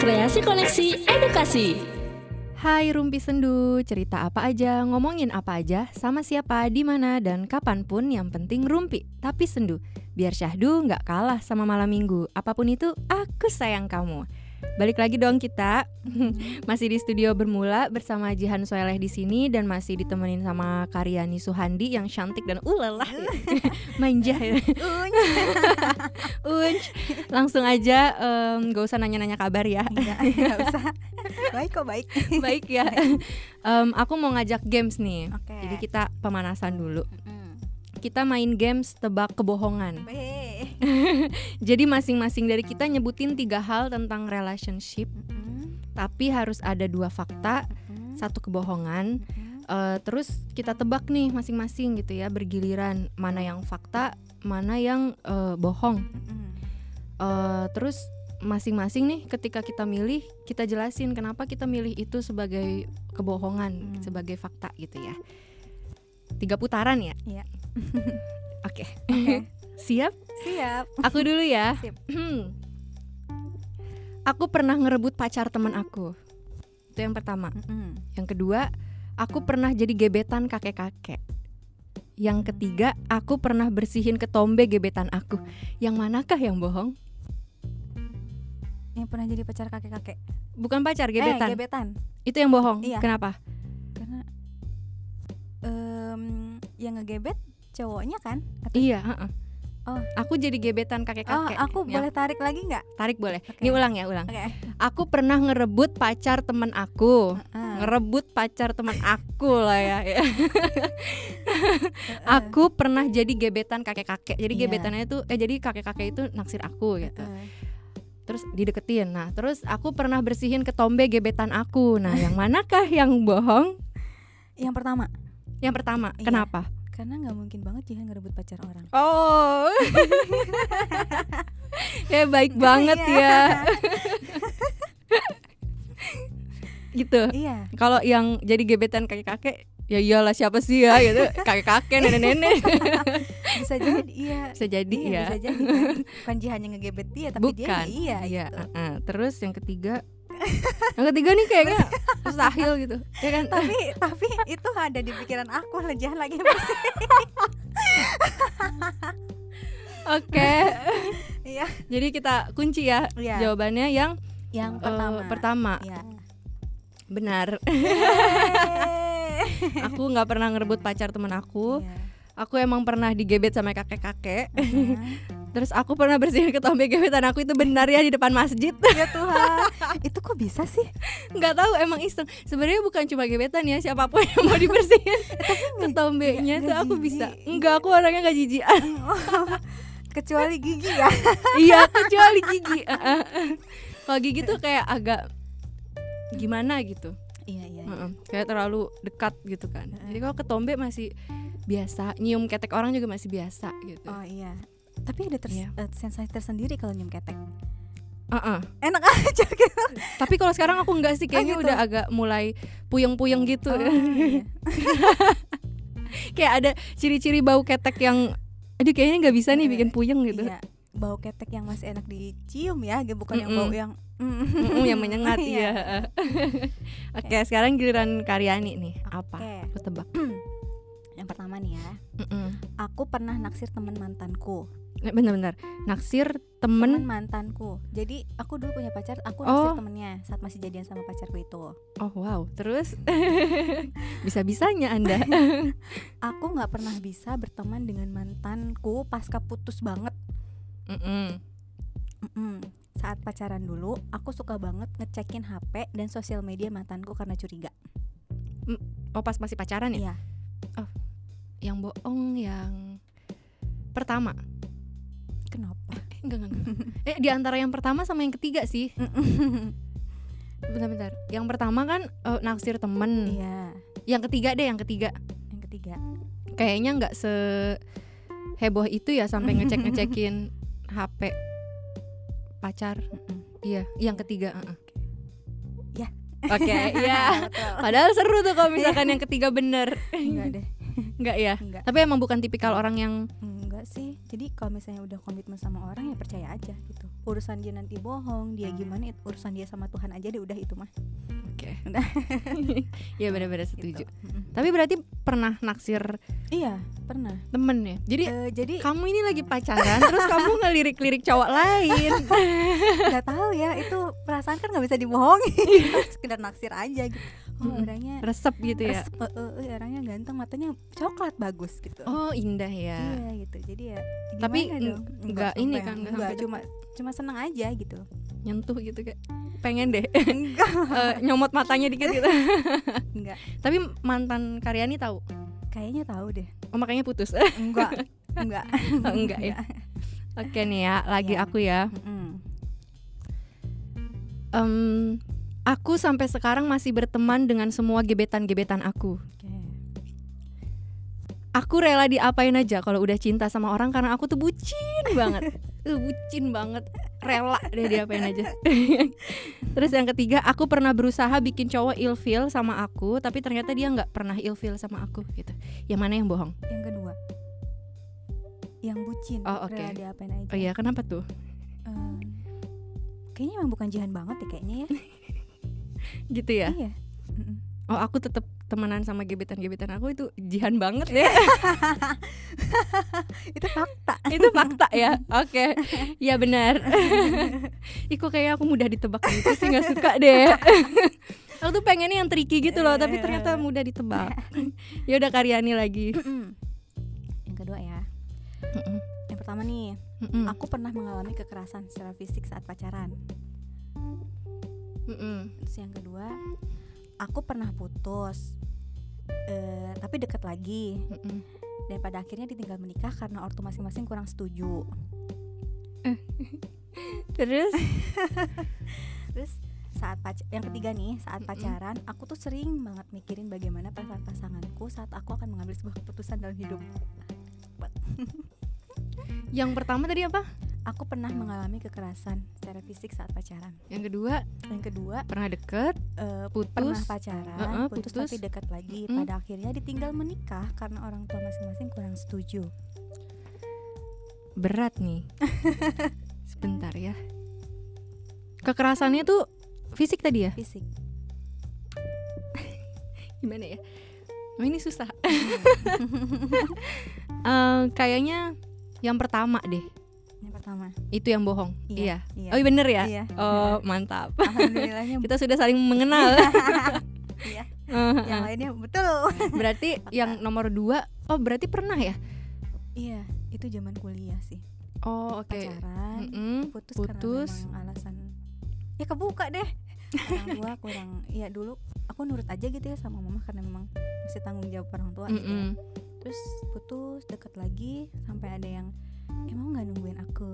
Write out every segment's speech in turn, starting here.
Kreasi Koneksi Edukasi. Hai Rumpi Sendu, cerita apa aja, ngomongin apa aja, sama siapa, di mana dan kapan pun yang penting rumpi, tapi sendu. Biar syahdu nggak kalah sama malam minggu. Apa pun itu, aku sayang kamu. Balik lagi dong kita. masih di studio bermula bersama Jihan Soeleh di sini dan masih ditemenin sama Karyani Suhandi yang cantik dan ulalah manja ya. Unj. Langsung aja em, gak usah nanya-nanya kabar ya. Enggak, enggak usah. Baik kok, baik. Baik ya. Em, aku mau ngajak games nih. Oke. Jadi kita pemanasan dulu. Mm. Kita main games tebak kebohongan. Jadi masing-masing dari kita nyebutin tiga hal tentang relationship, Mm. tapi harus ada dua fakta, Mm. satu kebohongan. Mm. Eh, terus kita tebak nih masing-masing gitu ya, bergiliran mana yang fakta, mana yang eh, bohong. Mm. Eh, terus masing-masing nih ketika kita milih, kita jelasin kenapa kita milih itu sebagai kebohongan, Hmm. sebagai fakta gitu ya. Tiga putaran ya? Iya. Oke. Oke. Siap? Siap. Aku dulu ya. Sip. aku pernah ngerebut pacar teman aku. Itu yang pertama. Yang kedua, aku pernah jadi gebetan kakek-kakek. Yang ketiga, aku pernah bersihin ketombe gebetan aku. Yang manakah yang bohong? Yang pernah jadi pacar kakek-kakek. Bukan pacar, gebetan. Eh, gebetan. Itu yang bohong. Iya. Kenapa? Karena em, yang ngegebet cowoknya kan? Atau- Iya, heeh. Oh. Aku jadi gebetan Oh, kakek-kakek. aku Ya, boleh tarik lagi nggak? tarik boleh. Oke. Ini ulang ya, ulang. Oke. Aku pernah ngerebut pacar teman aku. Heeh. Ngerebut pacar teman aku lah ya. Aku pernah jadi gebetan kakek-kakek. Jadi Iya. gebetannya itu eh jadi kakek-kakek itu naksir aku gitu. Heeh. Terus dideketin. Nah, terus aku pernah bersihin ketombe gebetan aku. Nah, yang manakah yang bohong? Yang pertama, Yang pertama. Iya. Karena nggak mungkin banget Jihan ngerebut pacar orang. Oh. ya baik banget Iya. ya. gitu. Iya. Kalau yang jadi gebetan kakek-kakek ya iyalah siapa sih ya gitu kakek-kakek nenek-nenek Bisa jadi iya. bisa jadi Iya, ya bisa jadi kan. Bukan Jihan yang ngegebet dia, tapi bukan dia iya. iya gitu. uh-uh. terus yang ketiga yang ketiga nih kayaknya mustahil gitu. Ya kan? Tapi tapi itu ada di pikiran aku lah jangan lagi bersih. Oke. Iya. Jadi kita kunci ya Iya. jawabannya yang yang eh, pertama. pertama. Iya. benar. Aku nggak pernah ngerebut pacar temen aku. Iya. Aku emang pernah digebet sama kakek-kakek. Terus aku pernah bersihin ketombe gebetan aku itu benar ya di depan masjid. Ya Tuhan. Itu kok bisa sih? Nggak tahu emang iseng. Sebenarnya bukan cuma gebetan ya siapa pun yang mau dibersihin ketombenya nggak- tuh aku bisa. Enggak aku orangnya nggak jijian. Kecuali gigi ya. Iya kecuali gigi. Kalau gigi tuh kayak agak gimana gitu iya iya Heeh. kayak terlalu dekat gitu kan jadi kalau ketombe masih biasa nyium ketek orang juga masih biasa gitu oh iya tapi ada ters Iya. eh, sensasi tersendiri kalau nyium ketek Heeh. enak aja gitu tapi kalau sekarang aku enggak sih kayaknya gitu. udah agak mulai puyeng-puyeng gitu Oh, iya. kayak ada ciri-ciri bau ketek yang aduh kayaknya nggak bisa nih Eh, bikin puyeng gitu Iya. Bau ketek yang masih enak dicium ya bukan yang Mm-mm. bau yang Mm, yang menyengat ya. Oke, sekarang giliran Karyani nih. Apa? Oke. Aku tebak. yang pertama nih ya Mm-mm. aku pernah naksir teman mantanku Eh, Bentar-bentar. Naksir temen temen. mantanku jadi aku dulu punya pacar aku naksir Oh. temennya saat masih jadian sama pacarku itu Oh wow. Terus bisa-bisanya anda. aku nggak pernah bisa berteman dengan mantanku pasca putus banget Mm-mm. Mm-mm. saat pacaran dulu aku suka banget ngecekin HP dan sosial media mantanku karena curiga Oh pas masih pacaran ya? iya Yang bohong yang pertama. kenapa Eh, enggak, enggak, enggak. eh di antara yang pertama sama yang ketiga sih. Bentar-bentar. Yang pertama kan eh, naksir temen. iya Yang ketiga deh, yang ketiga. yang ketiga kayaknya nggak se heboh itu ya sampai ngecek ngecekin HP pacar Mm-mm. iya yang ketiga uh-uh. Ya. oke iya Betul. padahal seru tuh kalau misalkan yang ketiga bener enggak deh nggak ya enggak tapi emang bukan tipikal orang yang enggak enggak sih jadi kalau misalnya udah komitmen sama orang ya percaya aja gitu urusan dia nanti bohong dia gimana it- urusan dia sama Tuhan aja deh udah itu mah Oke. Udah. ya benar-benar setuju. gitu. Tapi berarti pernah naksir iya pernah temen ya. Jadi Eh, jadi kamu ini lagi pacaran terus kamu ngelirik-lirik cowok lain. nggak tahu ya itu perasaan kan nggak bisa dibohongi sekedar naksir aja gitu oh orangnya Resep gitu ya. resep, eh, eh, orangnya ganteng matanya coklat bagus gitu Oh, indah ya. iya gitu jadi ya Tapi nggak ini sampai- kan, nggak nggak sampai cuma cuma seneng aja gitu Nyentuh gitu kayak pengen deh enggak Eh, nyomot matanya dikit gitu. enggak Tapi mantan Karyani tahu. kayaknya tahu deh Oh, makanya putus. enggak enggak Oh, enggak ya. Oke nih ya, lagi Iya. aku ya. Mm-mm. Em, aku sampai sekarang masih berteman dengan semua gebetan-gebetan aku. Aku rela diapain aja kalau udah cinta sama orang karena aku tuh bucin banget. Uh, bucin banget. Rela deh diapain aja. Terus yang ketiga, aku pernah berusaha bikin cowok ilfeel sama aku, tapi ternyata dia nggak pernah ilfeel sama aku gitu. Yang mana yang bohong? yang kedua yang bucin Oh, oke. rela diapain aja Oh iya, kenapa tuh? Em, kayaknya emang bukan jihan banget ya kayaknya ya Gitu ya. iya. Oh, aku tetap temenan sama gebetan-gebetan aku itu jihan banget. Ya. itu fakta. Itu fakta ya? Oke. Ya benar. Kok kayak aku mudah ditebak gitu sih? Nggak suka deh. Aku tuh pengennya yang tricky gitu loh tapi ternyata mudah ditebak. Ya udah Karyani lagi. Yang kedua ya. Yang pertama nih aku pernah mengalami kekerasan secara fisik saat pacaran Mm-mm. terus yang kedua aku pernah putus eh, tapi deket lagi. Mm-mm. dan pada akhirnya ditinggal menikah karena ortu masing-masing kurang setuju. Terus? Terus saat pac yang ketiga nih saat pacaran aku tuh sering banget mikirin bagaimana perasaan pasanganku saat aku akan mengambil sebuah keputusan dalam hidup yang pertama tadi apa aku pernah mengalami kekerasan secara fisik saat pacaran. Yang kedua? Yang kedua pernah deket eh, putus? pernah pacaran Heeh, putus, putus. tapi dekat lagi. Mm-mm. pada akhirnya ditinggal menikah karena orang tua masing-masing kurang setuju. Berat nih. Sebentar ya. Kekerasannya tuh fisik tadi ya? Fisik. Gimana ya? Oh, ini susah. Eh, kayaknya yang pertama deh yang pertama. Itu yang bohong? Iya, iya, iya. oh iya bener ya? Iya. Oh mantap. Alhamdulillahnya. Kita sudah saling mengenal. Iya. Eh, yang lainnya betul. Berarti yang nomor dua oh berarti pernah ya? Iya itu zaman kuliah sih. Oh oke. Pacaran Mm-mm, putus, putus. karena alasan. Ya kebuka deh. Orang tua kurang ya dulu aku nurut aja gitu ya sama mama karena memang mesti tanggung jawab orang tua gitu ya. Mm-mm. terus putus deket lagi sampai ada yang emang nggak nungguin aku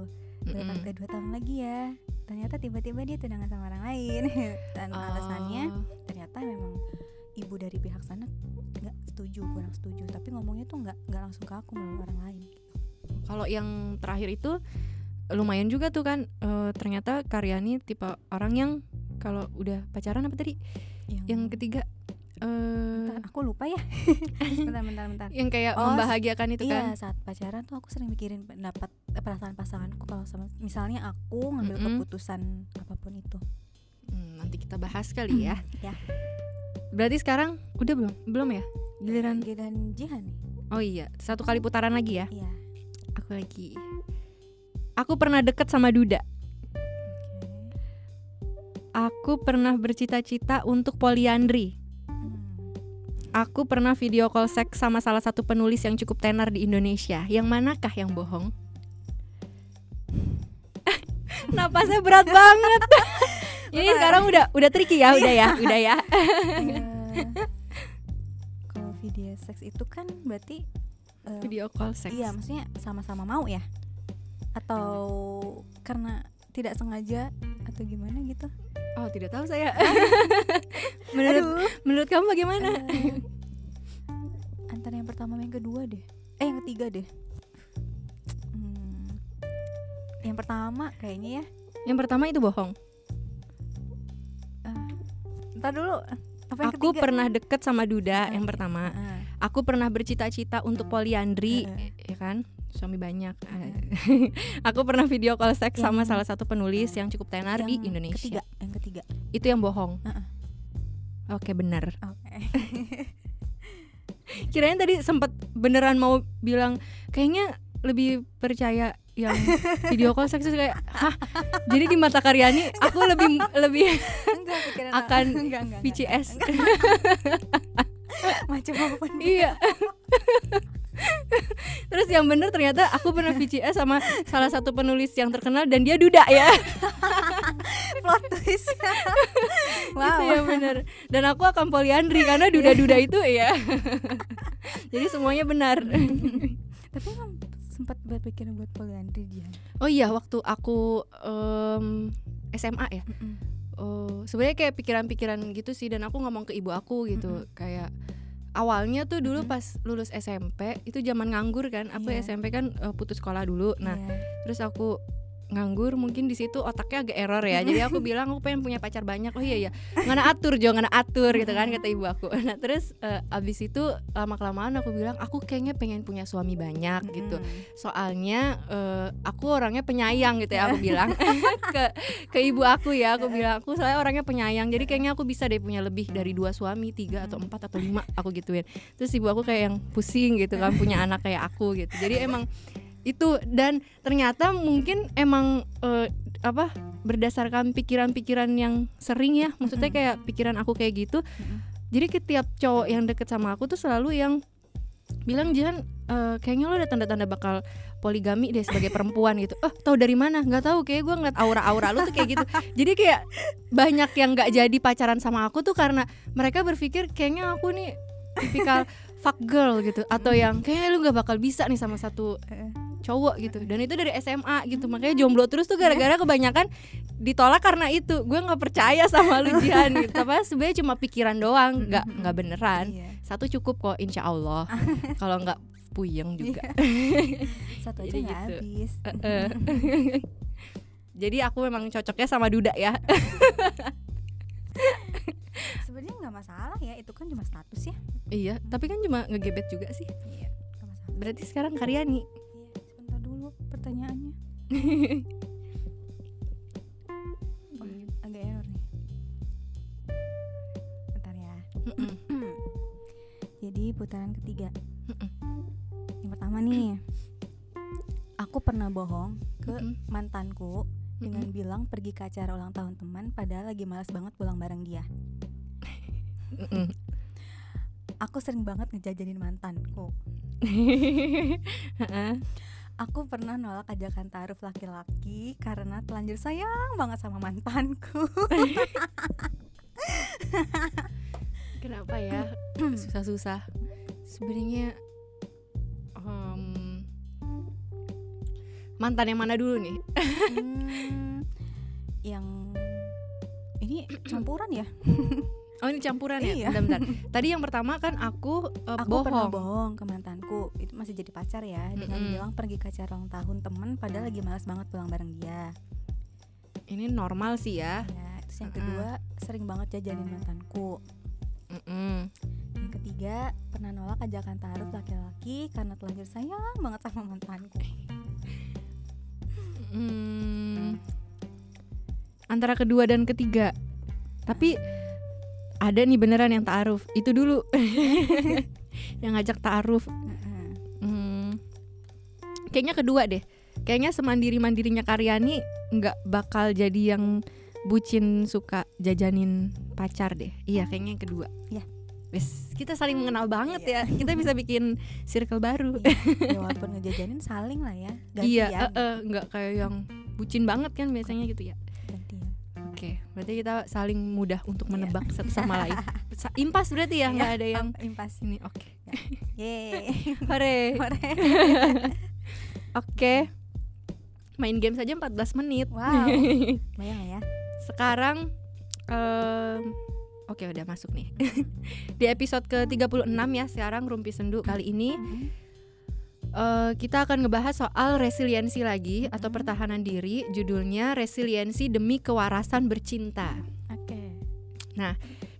berapa dua tahun lagi ya? Ternyata tiba-tiba dia tunangan sama orang lain. Dan alasannya Oh, ternyata memang ibu dari pihak sana nggak setuju kurang setuju. Tapi ngomongnya tuh nggak nggak langsung ke aku melalui orang lain. Kalau yang terakhir itu lumayan juga tuh kan eh, ternyata Karyani tipe orang yang kalau udah pacaran apa tadi? Yang ketiga eh. Bentar, aku lupa ya. Bentar bentar bentar. Yang kayak Oh, membahagiakan itu iya kan? saat pacaran tuh aku sering mikirin pendapat eh, perasaan pasanganku kalau sama misalnya aku ngambil Mm-mm. keputusan apa pun itu. Hmm, nanti kita bahas kali ya. ya. Berarti sekarang udah belum belum ya? Giliran? Dan Jihan nih. Oh iya satu kali putaran lagi ya? Iya. Aku lagi. Aku pernah deket sama Duda. Aku pernah bercita-cita untuk poliandri. Hmm. Aku pernah video call seks sama salah satu penulis yang cukup tenar di Indonesia. Yang manakah yang bohong? Napasnya berat banget. Ini sekarang udah udah tricky ya, udah ya, udah ya. Eh, kalau video seks itu kan berarti eh, Video call seks. iya maksudnya sama-sama mau ya atau karena tidak sengaja atau gimana gitu Oh, tidak tahu saya. menurut Aduh. menurut kamu bagaimana? Eh, antara yang pertama yang kedua deh eh yang ketiga deh Hmm, yang pertama kayaknya ya Yang pertama itu bohong. Ah, ntar dulu apa yang Aku ketiga? pernah deket sama Duda Ah, yang iya. pertama. Ah, Aku pernah bercita-cita untuk poliandri, Heeh. ya kan? Suami banyak. aku pernah video call seks sama Yang- salah satu penulis yang cukup tenar di Yang Indonesia. Ketiga, yang ketiga. Itu yang bohong. Heeh. Oke, benar. Oke. Kirain tadi sempat beneran mau bilang kayaknya lebih percaya yang video call seks itu kayak hah jadi di mata Karyani aku lebih lebih enggak Akan enggak, enggak, enggak, VCS. enggak. Macam apa nih? iya Terus yang bener ternyata aku pernah VCS sama salah satu penulis yang terkenal dan dia duda ya. Plot twist. wow. Itu yang bener. Dan aku akan poliandri karena duda-duda itu ya. Jadi semuanya benar. Tapi emang sempat berpikir buat poliandri dia. Oh iya, waktu aku em, SMA ya. Oh, sebenarnya kayak pikiran-pikiran gitu sih dan aku ngomong ke ibu aku gitu kayak awalnya tuh dulu Mm-mm. pas lulus SMP itu zaman nganggur kan aku Iya. SMP kan eh, putus sekolah dulu nah Iya. terus aku nganggur mungkin di situ otaknya agak error ya. Jadi aku bilang aku pengen punya pacar banyak. Oh iya iya. Ngana atur jo ngana atur gitu kan kata ibu aku. Nah terus eh, abis itu lama kelamaan aku bilang aku kayaknya pengen punya suami banyak gitu. Mm-mm. soalnya eh, aku orangnya penyayang gitu ya aku bilang ke ke ibu aku ya. Aku bilang aku soalnya orangnya penyayang jadi kayaknya aku bisa deh punya lebih dari dua suami tiga atau empat atau lima aku gituin. Terus ibu aku kayak yang pusing gitu kan punya anak kayak aku gitu. Jadi emang itu dan ternyata mungkin emang eh, apa berdasarkan pikiran-pikiran yang sering ya maksudnya kayak pikiran aku kayak gitu. Jadi setiap cowok yang deket sama aku tuh selalu yang bilang Jihan eh, kayaknya lo ada tanda-tanda bakal poligami deh sebagai perempuan gitu. Oh tahu dari mana? Nggak tahu kayak gue ngeliat aura-aura lu tuh kayak gitu. Jadi kayak banyak yang nggak jadi pacaran sama aku tuh karena mereka berpikir kayaknya aku nih tipikal fuck girl gitu. Atau yang kayaknya lu nggak bakal bisa nih sama satu Eh, cowok gitu. Dan itu dari SMA gitu. Makanya jomblo terus tuh gara-gara kebanyakan ditolak karena itu. Gue nggak percaya sama lu Jihan gitu. Tapi sebenarnya cuma pikiran doang. Nggak nggak beneran. Iya. satu cukup kok insya Allah. Kalau nggak puyeng juga. Satu aja nggak gitu. habis. Jadi aku memang cocoknya sama Duda ya. Sebenarnya nggak masalah ya, itu kan cuma status ya. iya tapi kan cuma ngegebet juga sih. Iya, berarti sekarang Karyani. Iya, pertanyaannya. Wah, agak error nih. Bentar ya. Jadi putaran ketiga. Yang pertama nih, aku pernah bohong ke mantanku dengan bilang pergi ke acara ulang tahun teman, padahal lagi malas banget pulang bareng dia. Aku sering banget ngejajanin mantanku. Aku pernah nolak ajakan taruh laki-laki karena telanjur sayang banget sama mantanku. Kenapa ya susah-susah? Sebenarnya em, mantan yang mana dulu nih? Hmm, yang ini campuran ya? Oh ini campuran ya? Iya. Bentar-bentar. Tadi yang pertama kan aku, eh, Aku pernah bohong. bohong ke mantanku. Itu masih jadi pacar ya dengan Mm-mm. bilang pergi ke acara ulang tahun temen padahal lagi malas banget pulang bareng dia. Ini normal sih ya. Ya, terus yang kedua sering banget jajanin mantanku. Mm-mm. Yang ketiga pernah nolak ajakan taruh laki-laki karena telanjur sayang banget sama mantanku. Hmm, antara kedua dan ketiga. Tapi ada nih beneran yang taaruf. Itu dulu. yang ngajak taaruf. Hmm, kayaknya kedua deh. Kayaknya semandiri mandirinya Karyani nggak bakal jadi yang bucin suka jajanin pacar deh. Iya, kayaknya yang kedua. Iya. Wes, kita saling mengenal banget Iya. ya. Kita bisa bikin circle baru. ya walaupun ngejajanin saling lah ya. Gantian. iya, eh, eh, nggak kayak yang bucin banget kan biasanya gitu ya. Oke, berarti kita saling mudah untuk Iya. menebak satu sama lain. Impas berarti ya, nggak ada yang impas. ini. Oke, hore. Hore. Oke, main game saja 14 menit. Wow. Bayang ya. Sekarang, em, oke udah masuk nih. Di episode ke 36 ya, sekarang Rumpi Sendu kali ini Mm-mm. Eh, kita akan ngebahas soal resiliensi lagi atau Mhm. pertahanan diri. Judulnya resiliensi demi kewarasan bercinta. Oke.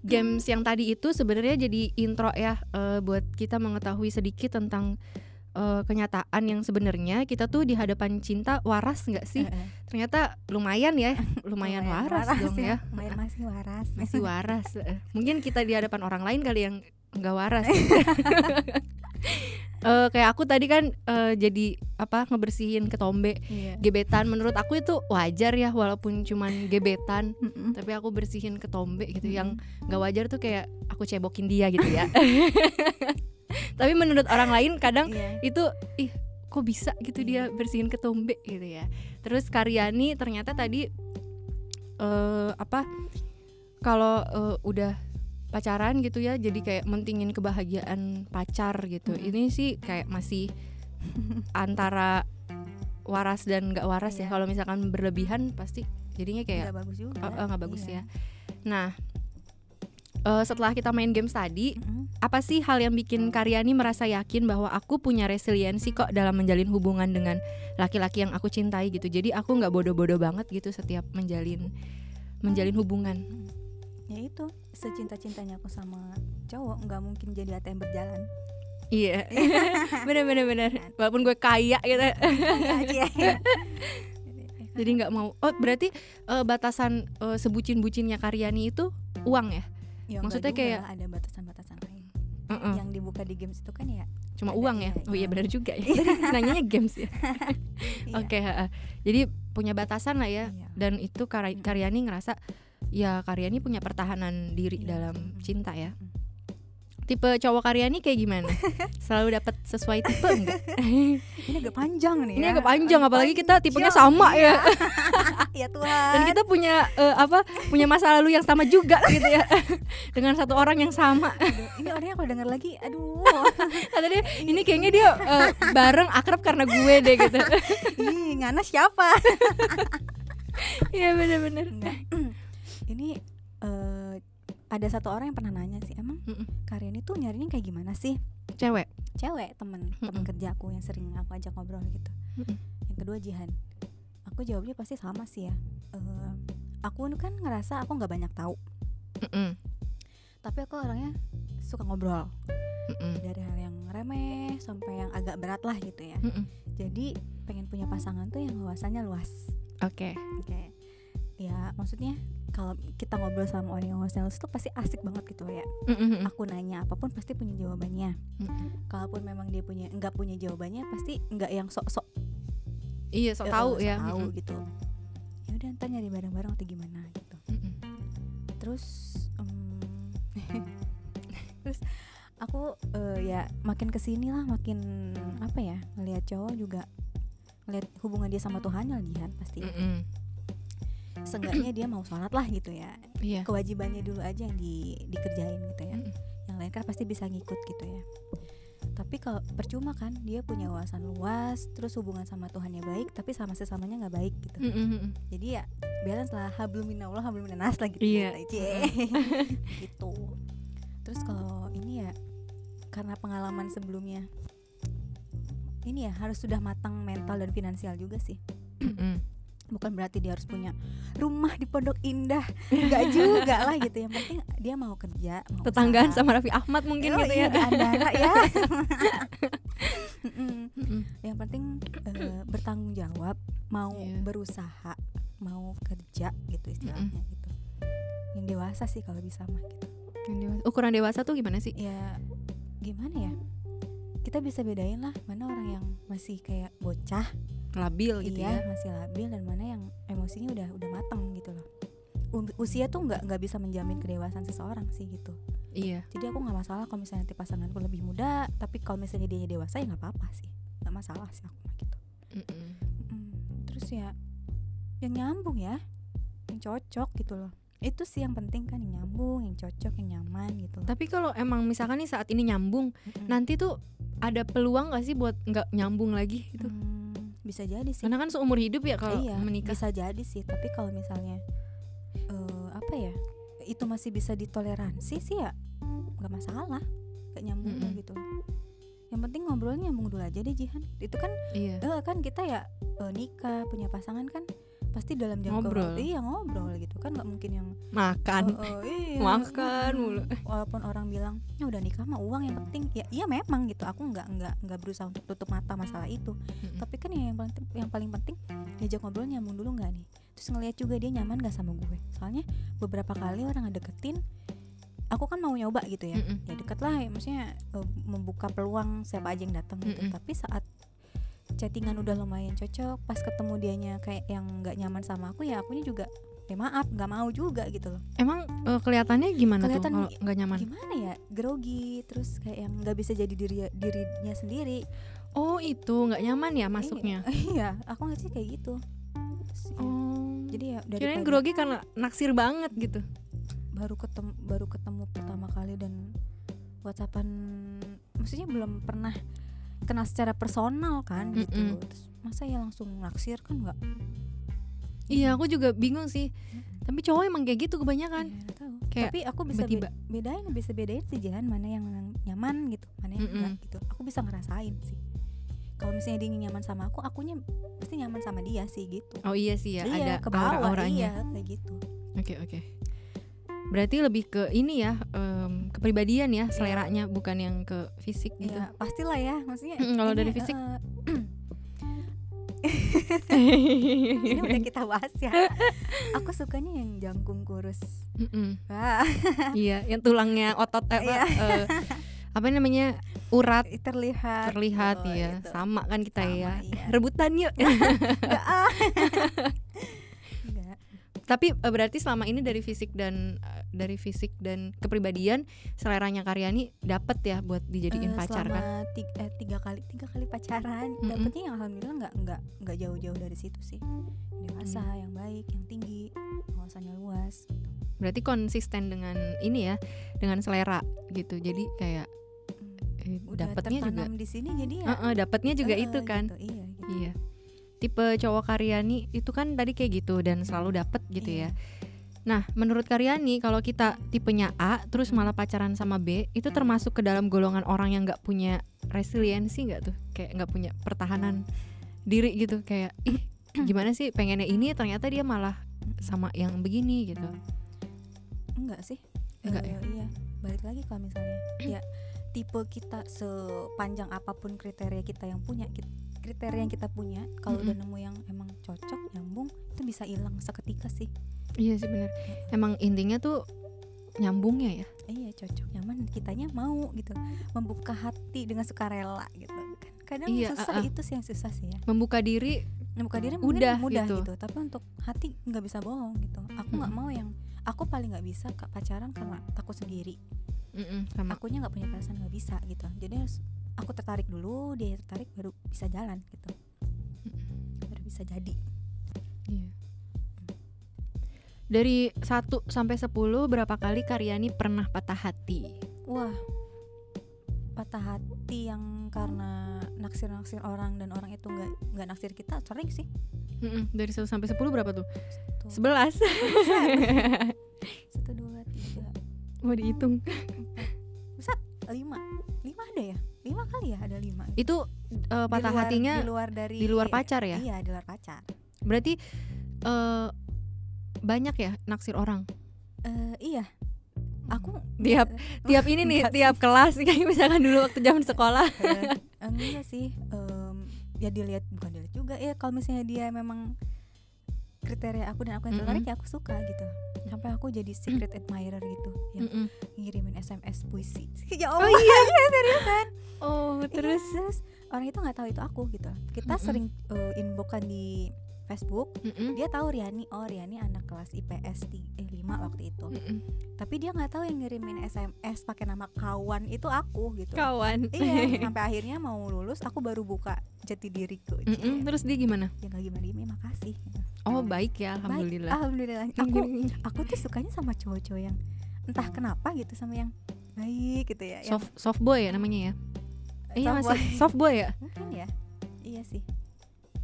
games yang tadi itu sebenarnya jadi intro ya eh, buat kita mengetahui sedikit tentang eh, kenyataan yang sebenarnya kita tuh di hadapan cinta waras nggak sih? Eh. Ternyata lumayan ya, lumayan, waras, dong ya. lumayan masih waras Masih waras. Mungkin kita di hadapan orang lain kali yang nggak waras. Eh, kayak aku tadi kan eh, jadi apa ngebersihin ketombe iya. gebetan. Menurut aku itu wajar ya walaupun cuman gebetan tapi aku bersihin ketombe gitu. Yang nggak wajar tuh kayak aku cebokin dia gitu ya. Tapi menurut orang lain kadang Iya. itu ih kok bisa gitu dia bersihin ketombe gitu ya. Terus Karyani ternyata tadi eh apa kalau eh, udah pacaran gitu ya jadi kayak mentingin kebahagiaan pacar gitu Mm-mm. ini sih kayak masih antara waras dan nggak waras ya Iya. kalau misalkan berlebihan pasti jadinya kayak nggak bagus juga eh, eh, nggak bagus Iya. ya nah eh, setelah kita main games tadi Mm-mm. apa sih hal yang bikin Karyani merasa yakin bahwa aku punya resiliensi kok dalam menjalin hubungan dengan laki-laki yang aku cintai gitu. Jadi aku nggak bodoh-bodoh banget gitu setiap menjalin menjalin hubungan. Ya itu secinta-cintanya aku sama cowok nggak mungkin jadi ATM berjalan Iya. bener bener bener. Walaupun gue kaya gitu. Cie. Jadi nggak mau. Oh berarti eh, batasan eh, sebucin-bucinnya Karyani itu uang ya? Ya, Maksudnya kayak- ada batasan-batasan lain Heeh. yang dibuka di games itu kan ya Cuma ada, uang ya? iya, Oh iya iya. benar juga ya. Nanyanya games ya. iya. Oke. heeh. Jadi punya batasan lah ya. Iya. dan itu Kar-. Karyani ngerasa ya Karyani punya pertahanan diri Iya. dalam cinta ya. Tipe cowok Karyani kayak gimana? Selalu dapat sesuai tipe enggak? ini agak panjang nih Ini ya. agak panjang apalagi kita tipenya sama iya. ya. ya Tuhan Dan kita punya eh, apa? Punya masa lalu yang sama juga gitu ya. Dengan satu orang yang sama. Aduh, ini orangnya kalau denger lagi aduh Kata dia, ini kayaknya dia eh, bareng akrab karena gue deh gitu. ih ngana siapa Iya bener-bener. Ini eh, ada satu orang yang pernah nanya sih emang Mm-mm. Karyani tuh nyarinya kayak gimana sih Cewek. cewek temen temen Mm-mm. kerja aku yang sering aku ajak ngobrol gitu Mm-mm. yang kedua Jihan aku jawabnya pasti sama sih ya Eh, aku kan ngerasa aku nggak banyak tahu Mm-mm. tapi aku orangnya suka ngobrol Mm-mm. dari hal yang remeh sampai yang agak berat lah gitu ya Mm-mm. jadi pengen punya pasangan tuh yang wawasannya luas Oke. kayak ya maksudnya kalau kita ngobrol sama orang yang luas tuh pasti asik banget gitu ya Mm-mm. aku nanya apa pun pasti punya jawabannya Mm-mm. kalaupun memang dia punya nggak punya jawabannya pasti nggak yang sok-sok Iya, so eh, tahu sok ya. tahu Mm-mm. gitu ya udah ntar nyari bareng-bareng atau gimana gitu Mm-mm. terus em, terus aku eh, ya makin ke sini lah makin apa ya ngelihat cowok juga ngelihat hubungan dia sama Tuhannya jihan pasti Mm-mm. Seenggaknya dia mau sholat lah gitu ya. Iya. kewajibannya dulu aja yang di, dikerjain gitu ya. Yang lain kan pasti bisa ngikut gitu ya. Tapi kalau percuma kan dia punya wawasan luas terus hubungan sama Tuhannya baik tapi sama sesamanya nggak baik gitu. Mm-mm. jadi ya balance lah. Hablum minallah hablum minannas lah gitu. Iya. gitu, gitu. Terus kalau ini ya karena pengalaman sebelumnya ini ya harus sudah matang mental dan finansial juga sih. Mm-mm. Bukan berarti dia harus punya rumah di Pondok Indah nggak juga lah gitu yang penting dia mau kerja mau tetanggaan usaha. sama Raffi Ahmad mungkin Oh, gitu iya, ya. Andara ya yang penting eh, bertanggung jawab mau Iya. berusaha mau kerja gitu istilahnya gitu yang dewasa sih kalau bisa mah gitu Yang dewasa. Ukuran dewasa tuh gimana sih? ya gimana ya kita bisa bedain lah mana orang yang masih kayak bocah. Labil gitu iya ya. masih labil dan mana yang emosinya udah udah matang gitu loh. Usia tuh nggak nggak bisa menjamin kedewasaan seseorang sih gitu. Iya. jadi aku nggak masalah kalau misalnya nanti pasanganku lebih muda tapi kalau misalnya dia dewasa ya nggak apa-apa sih. Nggak masalah sih aku mah gitu. Mm-mm. Mm, terus ya yang nyambung ya yang cocok gitu loh itu sih yang penting kan yang nyambung yang cocok yang nyaman gitu Tapi kalau emang misalkan nih saat ini nyambung, Mm-mm. nanti tuh ada peluang gak sih buat nggak nyambung lagi gitu? Hmm, bisa jadi sih Karena kan seumur hidup ya kalau iya menikah. bisa jadi sih tapi kalau misalnya eh, apa ya itu masih bisa ditoleransi sih ya nggak masalah kayak nyambung Mm-mm. gitu yang penting ngobrolnya nyambung dulu aja deh Jihan itu kan Iya. eh, kan kita ya eh, nikah punya pasangan kan pasti dalam jangka Ngobrol. waktu iya ngobrol gitu kan nggak mungkin yang makan oh, oh, iya. makan mulu walaupun orang bilang ya udah nikah mah uang yang penting ya iya memang gitu aku nggak nggak nggak berusaha untuk tutup mata masalah itu Mm-mm. tapi kan yang paling yang paling penting diajak ngobrol nyambung dulu nggak nih terus ngeliat juga dia nyaman gak sama gue soalnya beberapa kali orang ngedeketin aku kan mau nyoba gitu ya Mm-mm. ya deket lah ya, maksudnya eh, membuka peluang siapa aja yang datang gitu Mm-mm. tapi saat chattingan udah lumayan cocok pas ketemu dianya kayak yang nggak nyaman sama aku ya akunya juga ya maaf nggak mau juga gitu loh. Emang eh, kelihatannya gimana Kelihatan tuh kalau nggak nyaman? gimana ya grogi terus kayak yang nggak bisa jadi diri dirinya sendiri. Oh itu nggak nyaman ya masuknya? iya aku nggak sih kayak gitu. Terus ya, oh jadi ya dari kirain grogi karena naksir banget gitu? Baru ketemu baru ketemu pertama kali dan whatsappan maksudnya belum pernah kenal secara personal kan gitu. Mm-mm. terus masa ya langsung naksir kan nggak? Iya aku juga bingung sih. Tapi cowok emang kayak gitu kebanyakan. Tahu. Kayak tapi aku bisa tiba-tiba. be- bedain bisa bedain sih Jihan mana yang nyaman gitu mana yang Mm-mm. enggak gitu. Aku bisa ngerasain sih. Kalau misalnya dia nyaman sama aku akunya pasti nyaman sama dia sih gitu. Oh iya sih ya iya ada ke bawah aura-auranya iya kayak gitu. Oke oke berarti lebih ke ini ya em, kepribadian ya seleranya bukan yang ke fisik gitu. Iya, pastilah ya maksudnya Mm, kalau dari fisik? eh, ini udah kita bahas ya. Aku sukanya yang jangkung kurus. Iya yang tulangnya otot eh, apa, Iya. eh, apa namanya urat. Terlihat. Terlihat Oh, ya itu. sama kan kita Sama, ya. iya. rebutan yuk. Enggak, ah. Tapi eh, berarti selama ini dari fisik dan eh, dari fisik dan kepribadian seleranya Karyani dapat ya buat dijadiin Eh, pacar kan selama tiga, eh, tiga kali tiga kali pacaran Mm-mm. dapetnya yang alhamdulillah nggak nggak nggak jauh-jauh dari situ sih dewasa Mm. yang baik yang tinggi wawasannya luas gitu. berarti konsisten dengan ini ya dengan selera gitu jadi kayak Hmm. eh, dapatnya juga di sini jadi ya Heeh, dapatnya juga eh, itu kan gitu, iya gitu. iya tipe cowok Karyani itu kan tadi kayak gitu dan selalu dapet gitu Iya. ya nah menurut Karyani kalau kita tipenya A terus malah pacaran sama B itu termasuk ke dalam golongan orang yang nggak punya resiliensi nggak tuh? Kayak nggak punya pertahanan diri gitu kayak ih gimana sih pengennya ini ternyata dia malah sama yang begini gitu. Enggak sih. Enggak Eh, ya? iya. Balik lagi kalau misalnya ya tipe kita sepanjang apa pun kriteria kita yang punya kit- kriteria yang kita punya kalau udah nemu yang emang cocok nyambung itu bisa hilang seketika sih. Iya sih bener. Emang intinya tuh nyambungnya ya? Iya cocok nyaman kitanya mau gitu membuka hati dengan sukarela gitu. Kan kadang Iya, susah ah, ah. itu sih yang susah sih ya. Membuka diri membuka diri mungkin Udah mudah gitu. gitu. tapi untuk hati nggak bisa bohong gitu. Aku nggak Mm-mm. mau yang aku paling nggak bisa kak pacaran karena takut sendiri. Mm-mm, sama. Akunya nggak punya perasaan nggak bisa gitu. Jadi harus aku tertarik dulu dia tertarik baru bisa jalan gitu. Baru bisa jadi. Iya. Dari 1 sampai 10 berapa kali Karyani pernah patah hati? wah. Patah hati yang karena naksir naksir orang dan orang itu nggak nggak naksir kita sering sih. Mm-mm, Dari 1 sampai 10 berapa tuh? 11 satu dua tiga. Mau dihitung. Buset, lima kali ya ada lima Itu eh, Di patah luar- hatinya di luar dari di luar pacar ya? iya di luar pacar. Berarti eh, banyak ya naksir orang? Eh, iya. Aku Tiap- Tiap ini nih, tiap kelas Kayak misalkan dulu waktu zaman sekolah. Eh, enggak sih. Em, ya dilihat bukan dilihat juga ya kalau misalnya dia memang kriteria aku dan aku yang tertarik Mm-mm. ya aku suka gitu. Sampai aku jadi secret admirer gitu yang Mm-mm. ngirimin SMS puisi. Ya Oh Allah iya. seriusan? Oh terus? terus? Orang itu nggak tahu itu aku gitu. Kita Mm-mm. sering uh, inboxan di Facebook Mm-mm. dia tahu Riani oh Riani anak kelas IPS ti- eh 5 waktu itu Mm-mm. tapi dia nggak tahu yang ngirimin SMS pakai nama kawan itu aku gitu Kawan iya sampai akhirnya mau lulus aku baru buka jati diriku Mm-mm, Cie. Terus dia gimana? ya nggak gimana gimana makasih gitu. Oh baik ya Baik, Alhamdulillah alhamdulillah aku aku tuh sukanya sama cowok-cowok yang entah kenapa gitu sama yang baik gitu ya yang soft soft boy ya namanya ya iya soft masih boy. soft boy ya mungkin ya iya sih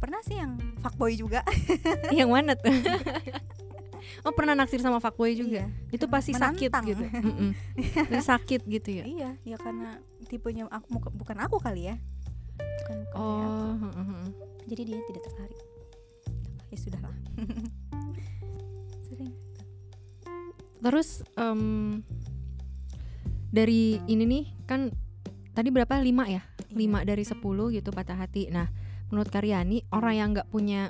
pernah sih yang fuckboy juga yang mana tuh oh pernah naksir sama fuckboy juga Iya, itu pasti sakit menantang. gitu Mm-mm. Itu sakit gitu ya iya ya karena tipenya aku bukan aku kali ya bukan, bukan dari aku. oh heeh, heeh. jadi dia tidak tertarik ya sudahlah sering Terus em, dari ini nih kan tadi berapa lima ya? Iya. Lima dari 10 gitu patah hati. Nah, menurut Karyani orang yang nggak punya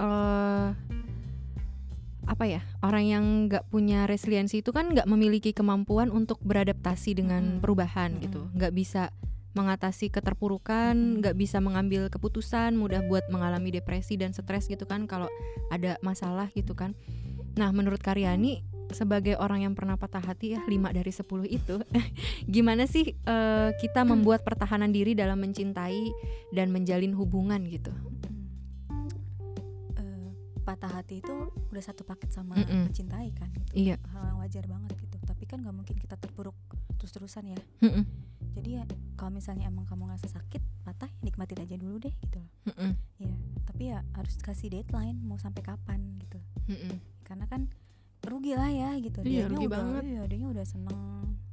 eh apa ya? Orang yang nggak punya resiliensi itu kan nggak memiliki kemampuan untuk beradaptasi dengan Mm-mm. perubahan gitu. Mm-mm. Nggak bisa mengatasi keterpurukan, Mm-mm. nggak bisa mengambil keputusan, mudah buat mengalami depresi dan stres gitu kan kalau ada masalah gitu kan. Nah, menurut Karyani sebagai orang yang pernah patah hati ya 5 dari 10 itu gimana sih eh, kita membuat pertahanan diri dalam mencintai dan menjalin hubungan gitu Mm. Eh, patah hati itu udah satu paket sama Mm-mm. mencintai kan gitu. Iya. hal yang wajar banget gitu tapi kan nggak mungkin kita terpuruk terus-terusan ya Mm-mm, jadi ya kalau misalnya emang kamu ngerasa sakit patah nikmatin aja dulu deh gitu loh mm-mm, ya tapi ya harus kasih deadline mau sampai kapan gitu mm-mm. karena kan rugi lah ya gitu Iya, Dianya rugi udah, banget. iya dianya udah seneng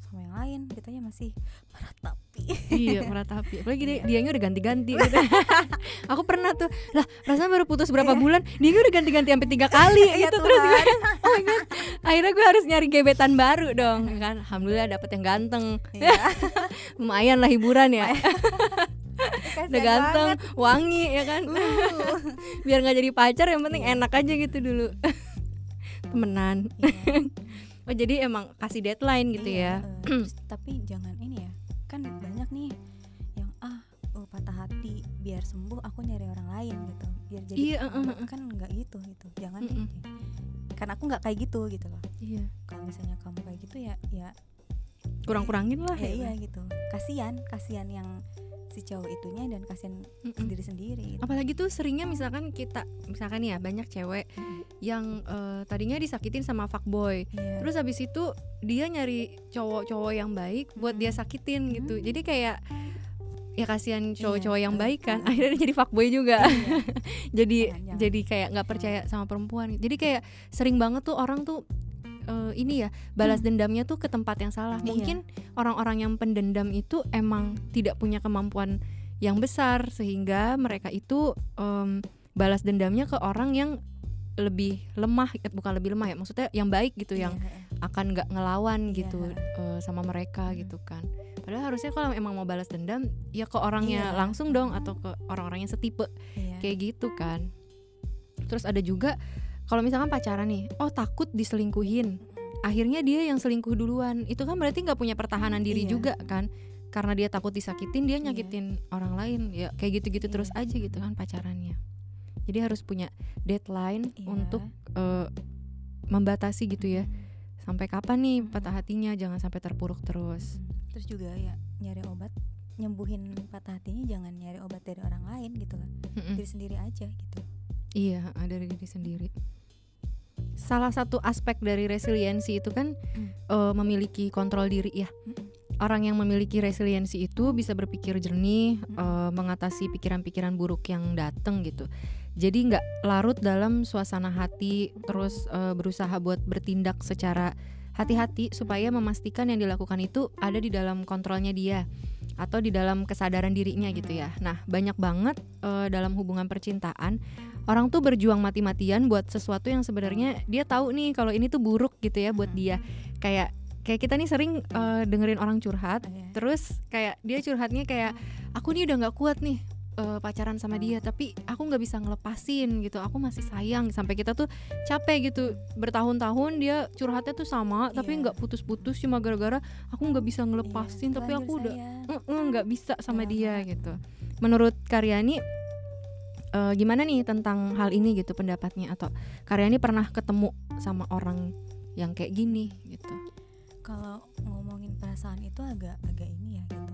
sama yang lain kitanya masih meratapi iya meratapi apalagi dia dianya udah ganti-ganti gitu. aku pernah tuh lah rasanya baru putus berapa Iya. bulan dia udah ganti-ganti sampai tiga kali Iya, gitu terus gue Tuhan. oh my God. akhirnya gue harus nyari gebetan baru dong ya kan alhamdulillah dapet yang ganteng Iya. lumayan lah hiburan ya udah ganteng banget. wangi ya kan Uh. biar nggak jadi pacar yang penting enak aja gitu dulu temenan. Iya. oh jadi emang kasih deadline gitu Iya, ya? eh, terus tapi jangan ini ya kan banyak nih yang ah oh, patah hati biar sembuh aku nyari orang lain gitu. Biar jadi Iya, eh, eh, eh. kan nggak gitu gitu jangan Mm-mm. deh karena aku nggak kayak gitu gitu loh. Iya. Kalau misalnya kamu kayak gitu ya ya kurang-kurangin lah ya iya gitu kasihan kasihan yang si cowok itunya dan kasihan Mm-mm. diri sendiri gitu. apalagi tuh seringnya misalkan kita misalkan ya banyak cewek Mm-mm. yang eh, tadinya disakitin sama fuckboy Iya. terus habis itu dia nyari cowok-cowok yang baik buat dia sakitin gitu Hmm. jadi kayak ya kasihan cowok-cowok yang eh, baik kan akhirnya jadi fuckboy juga Iya. jadi jangan. jadi kayak nggak percaya sama perempuan jadi kayak sering banget tuh orang tuh eh, ini ya balas dendamnya tuh ke tempat yang salah Iya. mungkin orang-orang yang pendendam itu emang tidak punya kemampuan yang besar sehingga mereka itu em, balas dendamnya ke orang yang lebih lemah eh, bukan lebih lemah ya maksudnya yang baik gitu yang Iya, eh. akan nggak ngelawan Iya. gitu eh, sama mereka Mm. gitu kan padahal harusnya kalau emang mau balas dendam ya ke orangnya Iya. langsung dong atau ke orang-orang yang setipe Iya. kayak gitu kan terus ada juga kalau misalkan pacaran nih oh takut diselingkuhin akhirnya dia yang selingkuh duluan itu kan berarti nggak punya pertahanan diri Iya. juga kan karena dia takut disakitin dia Iya. nyakitin orang lain ya kayak gitu-gitu Iya. terus aja gitu kan pacarannya jadi harus punya deadline Iya. untuk eh, membatasi gitu ya Mm. sampai kapan nih Mm-mm. patah hatinya jangan sampai terpuruk terus Mm. terus juga ya nyari obat nyembuhin patah hatinya jangan nyari obat dari orang lain gitu lah Mm-mm. diri sendiri aja gitu Iya, dari diri sendiri. Salah satu aspek dari resiliensi itu kan Hmm. eh, memiliki kontrol diri ya. Mm-mm. Orang yang memiliki resiliensi itu bisa berpikir jernih, Mm-mm. eh, mengatasi pikiran-pikiran buruk yang datang gitu. Jadi nggak larut dalam suasana hati, terus eh, berusaha buat bertindak secara hati-hati supaya memastikan yang dilakukan itu ada di dalam kontrolnya dia atau di dalam kesadaran dirinya gitu ya. Nah banyak banget eh, dalam hubungan percintaan orang tuh berjuang mati-matian buat sesuatu yang sebenarnya dia tahu nih kalau ini tuh buruk gitu ya buat dia. Kayak kayak kita nih sering eh, dengerin orang curhat, Iya. terus kayak dia curhatnya kayak aku nih udah nggak kuat nih eh, pacaran sama dia, tapi aku nggak bisa ngelepasin gitu. Aku masih sayang sampai kita tuh capek gitu bertahun-tahun dia curhatnya tuh sama, tapi Iya. nggak putus-putus cuma gara-gara aku nggak bisa ngelepasin, Iya, tapi aku udah sayang. "Mm-mm, nggak bisa sama dia gitu. Menurut Karyani eh, gimana nih tentang hal ini gitu pendapatnya atau Karyani pernah ketemu sama orang yang kayak gini gitu. kalau ngomongin perasaan itu agak agak ini ya gitu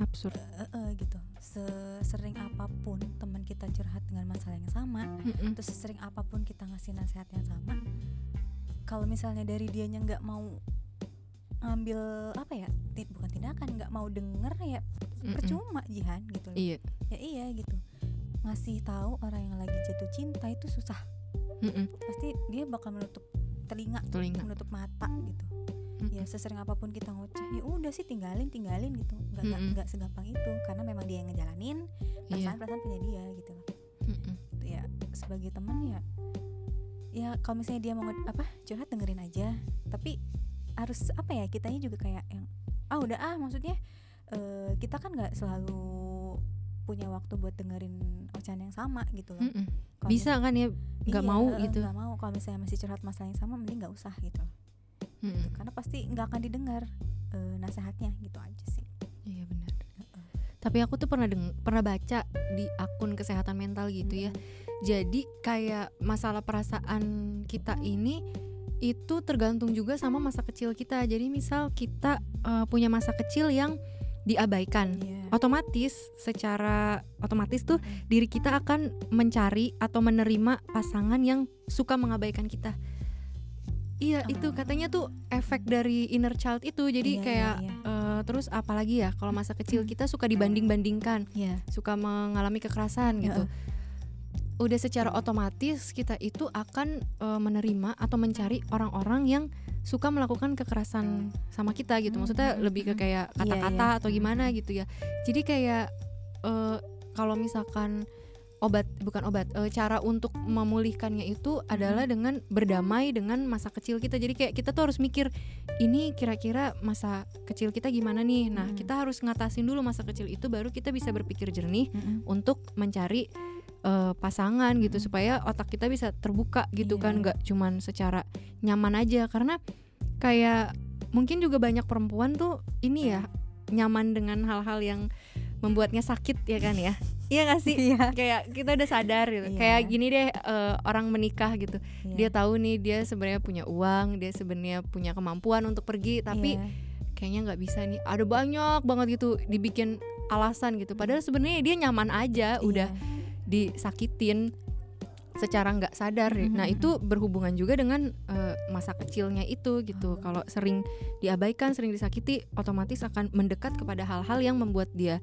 Absurd. Eh, eh, gitu sesering apa pun teman kita curhat dengan masalah yang sama Mm-mm. terus sesering apa pun kita ngasih nasihat yang sama kalau misalnya dari dianya nggak mau ngambil apa ya bukan tindakan nggak mau denger ya percuma jihan gitu loh. Iya. ya iya gitu ngasih tahu orang yang lagi jatuh cinta itu susah Mm-mm. pasti dia bakal menutup telinga Telinga. menutup mata gitu Mm-mm. ya sesering apa pun kita ngoceh ya udah sih tinggalin tinggalin gitu nggak nggak nggak segampang itu karena memang dia yang ngejalanin Iya. perasaan perasaan punya dia gitu loh Mm-mm. Gitu ya sebagai teman ya ya kalau misalnya dia mau apa curhat dengerin aja tapi harus apa ya kitanya juga kayak yang ah udah ah maksudnya eh, kita kan nggak selalu punya waktu buat dengerin ocehan yang sama gitu loh. Mm-mm. Kalau bisa kan ya? Nggak iya, mau gitu. nggak mau. Kalau misalnya masih curhat masalah yang sama mending nggak usah gitu. Mm-mm. karena pasti nggak akan didengar eh, nasihatnya gitu aja sih. Iya benar. Tapi aku tuh pernah deng pernah baca di akun kesehatan mental gitu ya. Jadi kayak masalah perasaan kita ini itu tergantung juga sama masa kecil kita. Jadi misal kita eh, punya masa kecil yang diabaikan Iya. otomatis secara otomatis tuh Mm. diri kita akan mencari atau menerima pasangan yang suka mengabaikan kita. Iya, itu Ah. katanya tuh efek dari inner child itu. Jadi Iya, iya, kayak iya. eh, terus apalagi ya kalau masa kecil kita suka dibanding-bandingkan, Iya. suka mengalami kekerasan gitu. Udah secara otomatis kita itu akan eh, menerima atau mencari orang-orang yang suka melakukan kekerasan sama kita gitu. Maksudnya Hmm, lebih ke hmm. kayak Iya, kata-kata iya. atau gimana gitu ya. Jadi kayak eh, kalau misalkan obat bukan obat eh, cara untuk memulihkannya itu adalah dengan berdamai dengan masa kecil kita jadi kayak kita tuh harus mikir ini kira-kira masa kecil kita gimana nih nah kita harus ngatasin dulu masa kecil itu baru kita bisa berpikir jernih untuk mencari eh, pasangan gitu Mm. supaya otak kita bisa terbuka gitu Iya. kan nggak cuman secara nyaman aja karena kayak mungkin juga banyak perempuan tuh ini ya nyaman dengan hal-hal yang membuatnya sakit ya kan ya iya gak sih Iya. kayak kita udah sadar gitu Iya. kayak gini deh eh, orang menikah gitu Iya. dia tahu nih dia sebenarnya punya uang dia sebenarnya punya kemampuan untuk pergi tapi Iya. kayaknya nggak bisa nih ada banyak banget gitu dibikin alasan gitu padahal sebenarnya dia nyaman aja udah Iya. Disakitin secara nggak sadar ya. Nah Mhm. itu berhubungan juga dengan eh, masa kecilnya itu gitu. Oh. Kalau sering diabaikan, sering disakiti, otomatis akan mendekat kepada hal-hal yang membuat dia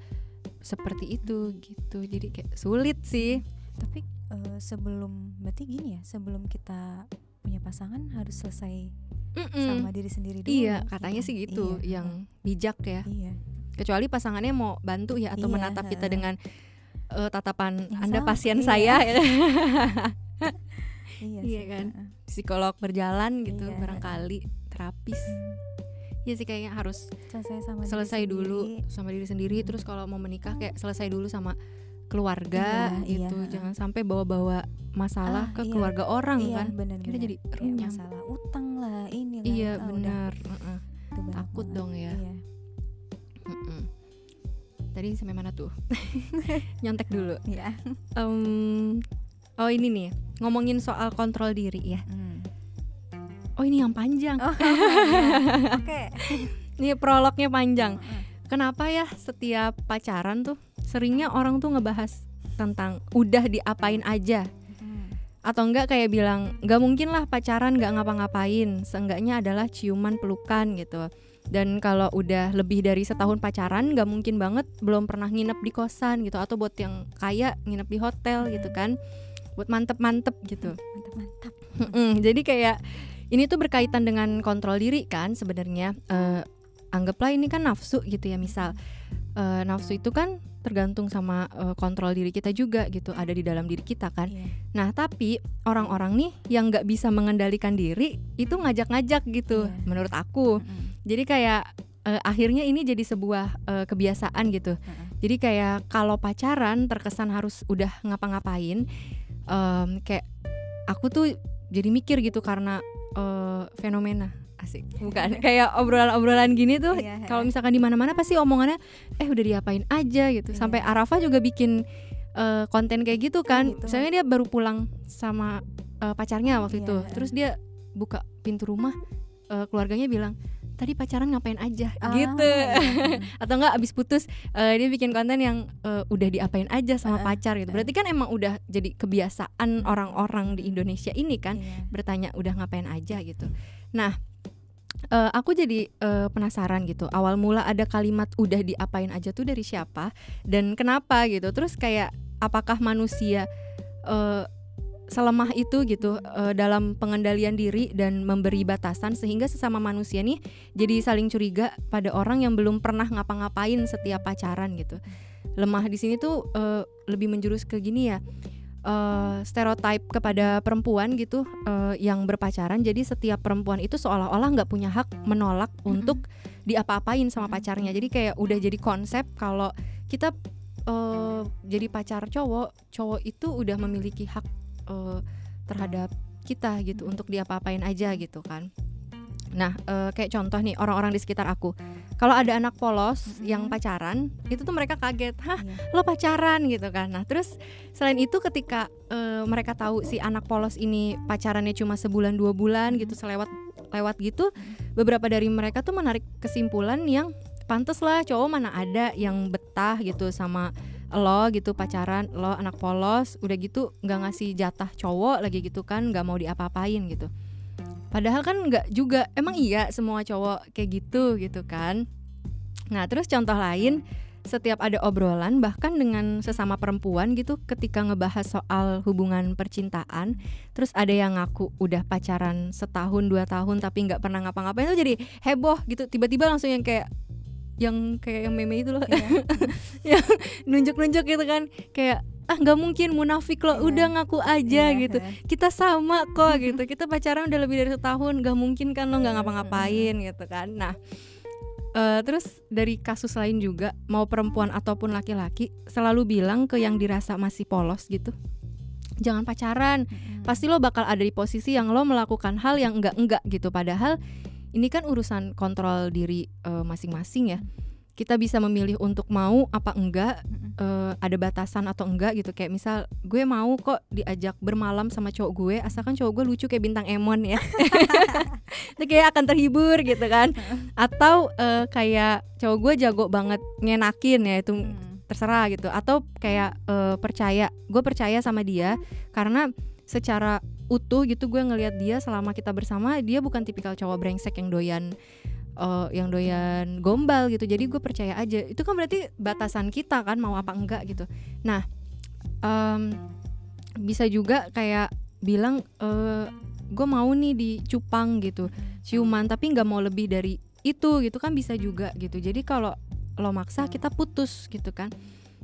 seperti itu gitu. Jadi kayak sulit sih. tapi eh, sebelum berarti gini ya sebelum kita punya pasangan harus selesai Mm-mm. sama diri sendiri dulu Iya katanya sih gitu. gitu, Iya, yang bijak ya. iya Kecuali pasangannya mau bantu ya atau Iya, menatap kita dengan eh, tatapan Yang Anda sama, pasien iya. saya, iya, Iya kan? psikolog berjalan gitu Iya. barangkali terapis. Iya sih kayaknya harus selesai sama diri selesai dulu sendiri. sama diri sendiri Hmm. terus kalau mau menikah kayak selesai dulu sama keluarga Iya, gitu iya. jangan sampai bawa-bawa masalah Ah, ke iya. keluarga orang iya, kan benar kita jadi runyam masalah utang lah ini lah iya benar itu banyak Takut banget. dong ya. iya. Tadi sampai mana tuh nyontek dulu Iya. Em, oh ini nih ngomongin soal kontrol diri ya Hmm. oh ini yang panjang Oh. Oke. ini prolognya panjang Heeh. kenapa ya setiap pacaran tuh seringnya orang tuh ngebahas tentang udah diapain aja Hmm. atau enggak kayak bilang nggak mungkin lah pacaran nggak ngapa-ngapain seenggaknya adalah ciuman pelukan gitu dan kalau udah lebih dari setahun pacaran nggak mungkin banget belum pernah nginep di kosan gitu atau buat yang kaya nginep di hotel gitu kan buat mantep-mantep gitu. Mm-mm, jadi kayak ini tuh berkaitan dengan kontrol diri kan sebenarnya Eh, anggaplah ini kan nafsu gitu ya misal Eh, nafsu itu kan tergantung sama eh, kontrol diri kita juga gitu ada di dalam diri kita kan Iya. Nah, tapi orang-orang nih yang nggak bisa mengendalikan diri itu ngajak-ngajak gitu, Iya. menurut aku. Mm-mm. Jadi kayak eh, akhirnya ini jadi sebuah eh, kebiasaan gitu. Heeh. Jadi kayak kalau pacaran terkesan harus udah ngapa-ngapain, em, kayak aku tuh jadi mikir gitu karena eh, fenomena asik, bukan kayak obrolan-obrolan gini tuh. Iya, Kalau misalkan di mana-mana pasti omongannya, eh udah diapain aja gitu. Iya. Sampai Arafa juga bikin eh, konten kayak gitu kan. gitu. Misalnya dia baru pulang sama eh, pacarnya waktu Iya, itu, terus dia buka pintu rumah, eh, keluarganya bilang tadi pacaran ngapain aja Ah, gitu. iya. Atau enggak abis putus eh, dia bikin konten yang eh, udah diapain aja sama Heeh, pacar gitu. Berarti kan emang udah jadi kebiasaan orang-orang di Indonesia ini kan Iya. bertanya udah ngapain aja gitu. Nah, eh, aku jadi eh, penasaran gitu. Awal mula ada kalimat udah diapain aja tuh dari siapa dan kenapa gitu. Terus kayak apakah manusia eh, selemah itu gitu eh, dalam pengendalian diri dan memberi batasan sehingga sesama manusia nih jadi saling curiga pada orang yang belum pernah ngapa-ngapain setiap pacaran gitu. Lemah di sini tuh eh, lebih menjurus ke gini ya. eh, stereotype kepada perempuan gitu eh, yang berpacaran jadi setiap perempuan itu seolah-olah nggak punya hak menolak untuk diapa-apain sama pacarnya jadi kayak udah jadi konsep kalau kita eh, jadi pacar cowok cowok itu udah memiliki hak eh, terhadap kita gitu untuk diapa-apain aja gitu kan. Nah eh, kayak contoh nih orang-orang di sekitar aku. Kalau ada anak polos yang Mm-mm. pacaran itu tuh mereka kaget. Hah Iya. lo pacaran? gitu kan. Nah terus selain itu ketika eh, mereka tahu si anak polos ini pacarannya cuma sebulan dua bulan gitu selewat lewat gitu beberapa dari mereka tuh menarik kesimpulan yang pantes lah cowok mana ada yang betah gitu sama lo gitu pacaran lo anak polos udah gitu nggak ngasih jatah cowok lagi gitu kan nggak mau diapa-apain gitu. Padahal kan nggak juga emang iya semua cowok kayak gitu gitu kan. Nah terus contoh lain setiap ada obrolan bahkan dengan sesama perempuan gitu ketika ngebahas soal hubungan percintaan terus ada yang ngaku udah pacaran setahun dua tahun tapi nggak pernah ngapa-ngapain itu jadi heboh gitu. Tiba-tiba langsung yang kayak yang kayak yang meme itu loh. Iya. nunjuk-nunjuk gitu kan. Kayak ah nggak mungkin munafik lo Iya. udah ngaku aja Iya, gitu. heeh. kita sama kok gitu. Kita pacaran udah lebih dari setahun nggak mungkin kan lo nggak ngapa-ngapain gitu kan. Nah eh, terus dari kasus lain juga mau perempuan ataupun laki-laki selalu bilang ke yang dirasa masih polos gitu jangan pacaran pasti lo bakal ada di posisi yang lo melakukan hal yang enggak enggak gitu. Padahal ini kan urusan kontrol diri eh, masing-masing ya. Kita bisa memilih untuk mau apa enggak eh, ada batasan atau enggak gitu. Kayak misal gue mau kok diajak bermalam sama cowok gue asalkan cowok gue lucu kayak bintang Emon ya. Itu kayak akan terhibur gitu kan. Atau eh, kayak cowok gue jago banget ngenakin ya itu Mm. terserah gitu. Atau kayak eh, percaya gue percaya sama dia karena secara utuh gitu gue ngelihat dia selama kita bersama dia bukan tipikal cowok brengsek yang doyan eh, yang doyan gombal gitu. Jadi gue percaya aja. Itu kan berarti batasan kita kan mau apa enggak gitu. Nah em, bisa juga kayak bilang eh, gue mau nih dicupang gitu ciuman tapi nggak mau lebih dari itu gitu kan bisa juga gitu. Jadi kalau lo maksa kita putus gitu kan.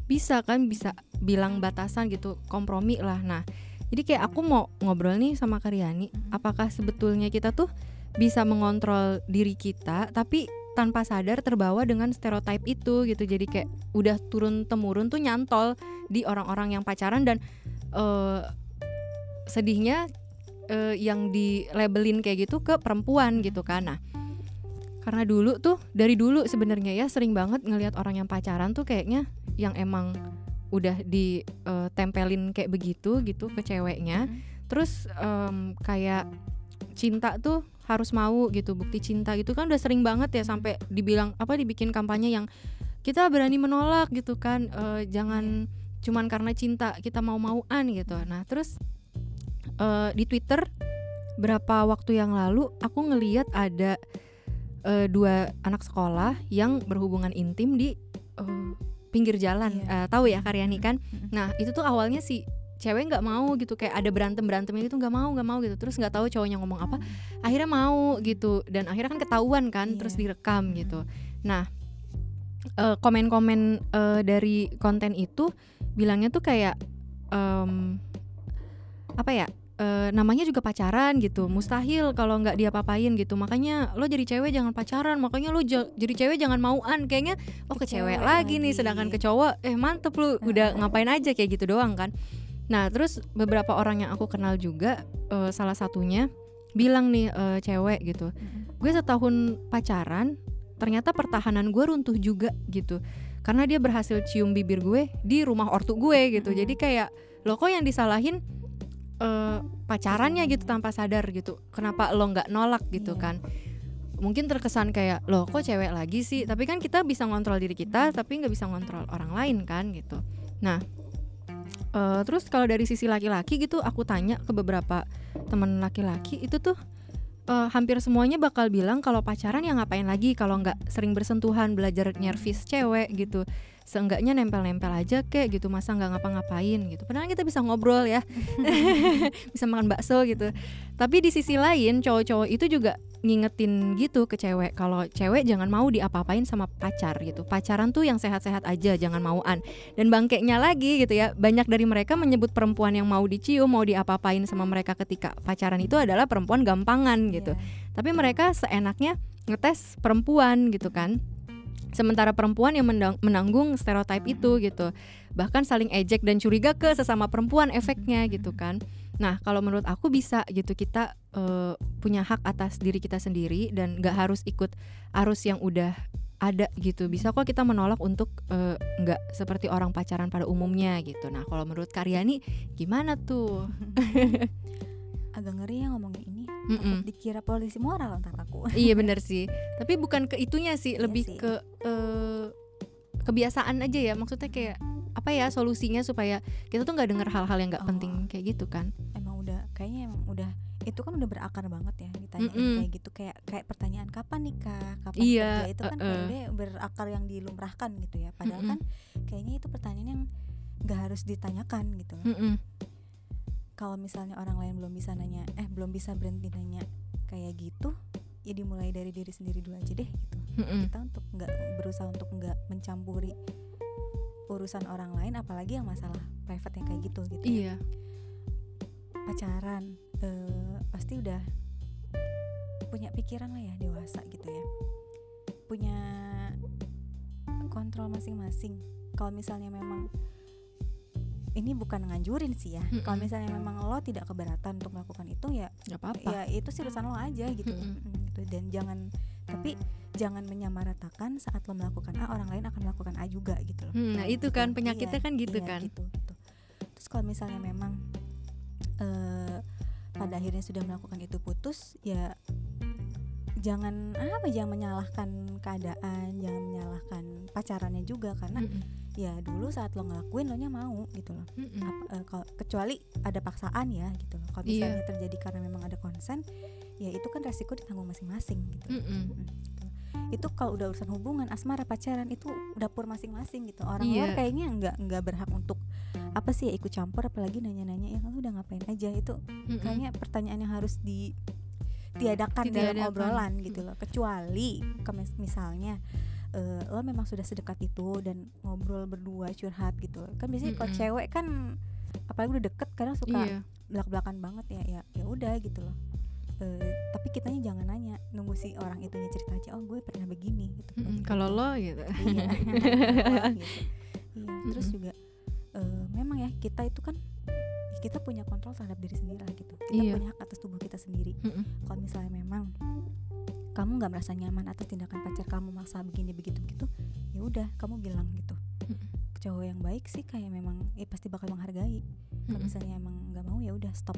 Bisa kan bisa bilang batasan gitu kompromi lah. Nah jadi kayak aku mau ngobrol nih sama Karyani apakah sebetulnya kita tuh bisa mengontrol diri kita tapi tanpa sadar terbawa dengan stereotip itu gitu. Jadi kayak udah turun temurun tuh nyantol di orang-orang yang pacaran dan eh, sedihnya eh, yang di labelin kayak gitu ke perempuan gitu kan. Nah karena dulu tuh dari dulu sebenarnya ya sering banget ngelihat orang yang pacaran tuh kayaknya yang emang udah ditempelin kayak begitu gitu ke ceweknya. Terus em, kayak cinta tuh harus mau gitu bukti cinta gitu kan udah sering banget ya sampai dibilang apa dibikin kampanye yang kita berani menolak gitu kan eh, jangan cuman karena cinta kita mau mauan gitu nah terus eh, di Twitter berapa waktu yang lalu aku ngeliat ada eh, dua anak sekolah yang berhubungan intim di eh, pinggir jalan Iya. Eh, tahu ya Karyani kan? Nah itu tuh awalnya si cewek nggak mau gitu kayak ada berantem berantemnya gitu nggak mau nggak mau gitu. Terus nggak tahu cowoknya ngomong apa akhirnya mau gitu. Dan akhirnya kan ketahuan kan Iya. terus direkam gitu. Nah eh, komen-komen eh, dari konten itu bilangnya tuh kayak em, apa ya eh, namanya juga pacaran gitu. Mustahil kalau nggak dia papain gitu. Makanya lo jadi cewek jangan pacaran. Makanya lo ja- jadi cewek jangan mauan. Kayaknya oh ke Ke cewek cewek lagi nih. sedangkan ke cowok eh mantep lu. Udah ngapain aja kayak gitu doang kan. Nah terus beberapa orang yang aku kenal juga eh, salah satunya bilang nih eh, cewek gitu gue setahun pacaran ternyata pertahanan gue runtuh juga gitu. Karena dia berhasil cium bibir gue di rumah ortu gue gitu. Jadi kayak lo kok yang disalahin eh, pacarannya gitu tanpa sadar gitu. Kenapa lo nggak nolak gitu Iya. kan? Mungkin terkesan kayak lo kok cewek lagi sih? Tapi kan kita bisa ngontrol diri kita tapi nggak bisa ngontrol orang lain kan gitu. Nah eh, terus kalau dari sisi laki-laki gitu aku tanya ke beberapa teman laki-laki itu tuh eh, hampir semuanya bakal bilang kalau pacaran ya ngapain lagi? Kalau nggak sering bersentuhan belajar nyervis cewek gitu seenggaknya nempel-nempel aja kayak gitu masa nggak ngapa-ngapain gitu. Padahal kita bisa ngobrol ya bisa makan bakso gitu. Tapi di sisi lain cowok-cowok itu juga ngingetin gitu ke cewek kalau cewek jangan mau diapa-apain sama pacar gitu. Pacaran tuh yang sehat-sehat aja jangan mauan. Dan bangkeknya lagi gitu ya banyak dari mereka menyebut perempuan yang mau dicium mau diapa-apain sama mereka ketika pacaran itu adalah perempuan gampangan gitu. Iya. tapi mereka seenaknya ngetes perempuan gitu kan sementara perempuan yang menanggung stereotip itu gitu. Bahkan saling ejek dan curiga ke sesama perempuan efeknya gitu kan. Nah kalau menurut aku bisa gitu. Kita eh, punya hak atas diri kita sendiri dan nggak harus ikut arus yang udah ada gitu. Bisa kok kita menolak untuk eh, nggak seperti orang pacaran pada umumnya gitu. Nah kalau menurut Karyani gimana tuh agak ngeri ya ngomongin ini Mm-mm. Takut dikira polisi moral ntar aku iya bener sih tapi bukan ke itunya sih Iya lebih sih. ke eh, kebiasaan aja ya maksudnya kayak apa ya solusinya supaya kita tuh nggak dengar hal-hal yang nggak Oh. penting kayak gitu kan emang udah kayaknya emang udah itu kan udah berakar banget ya ditanyain Mm-mm. kayak gitu kayak kayak pertanyaan kapan nikah kapan Iya, kerja itu kan kayak udah berakar yang dilumrahkan gitu ya padahal Mm-mm. kan kayaknya itu pertanyaan yang nggak harus ditanyakan gitu loh Mm-mm. Kalau misalnya orang lain belum bisa nanya eh belum bisa berhenti nanya kayak gitu ya dimulai dari diri sendiri dulu aja deh gitu Mm-mm. kita untuk nggak berusaha untuk nggak mencampuri urusan orang lain apalagi yang masalah private yang kayak gitu gitu ya. iya pacaran eh, pasti udah punya pikiran lah ya dewasa gitu ya punya kontrol masing-masing kalau misalnya memang ini bukan nganjurin sih ya kalau Mm-mm. misalnya memang lo tidak keberatan untuk melakukan itu ya nggak apa-apa ya itu sih urusan lo aja gitu. Mm, gitu dan jangan tapi jangan menyamaratakan saat lo melakukan A orang lain akan melakukan A juga gitu loh Hmm, nah itu Gitu. kan penyakitnya Iya, kan gitu iya, kan gitu, gitu. terus kalau misalnya memang eh pada akhirnya sudah melakukan itu putus ya jangan apa jangan menyalahkan keadaan jangan menyalahkan pacarannya juga karena Mm-mm. ya dulu saat lo ngelakuin lo nya mau gitu loh Mm-mm. Ap- eh, kalau kecuali ada paksaan ya gitu loh kalau misalnya terjadi karena memang ada konsen ya itu kan resiko ditanggung masing-masing gitu. Mm, gitu. itu kalau udah urusan hubungan asmara pacaran itu dapur masing-masing gitu orang luar kayaknya nggak nggak berhak untuk apa sih ya ikut campur apalagi nanya-nanya ya lu udah ngapain aja itu Mm-mm. kayaknya pertanyaan yang harus ditiadakan dalam Ditiadakan. obrolan gitu loh kecuali misalnya eh, lo memang sudah sedekat itu dan ngobrol berdua curhat gitu kan biasanya kalau Mm-mm. cewek kan apalagi udah deket kadang suka iya belak belakan banget ya ya ya udah gitu loh Eh, tapi kitanya jangan nanya nunggu si orang itunya cerita aja oh gue pernah begini gitu Mm-mm. Gitu. kalau lo gitu iya gitu. iya terus Mm-mm. juga eh, memang ya kita itu kan kita punya kontrol terhadap diri sendiri lah gitu kita Iya. punya hak atas tubuh kita sendiri Mm-mm. kalau misalnya memang kamu nggak merasa nyaman atas tindakan pacar kamu maksa begini begitu begitu ya udah kamu bilang gitu Mm-mm. cowok yang baik sih kayak memang ya pasti bakal menghargai kalau Mm-mm. misalnya emang nggak mau ya udah stop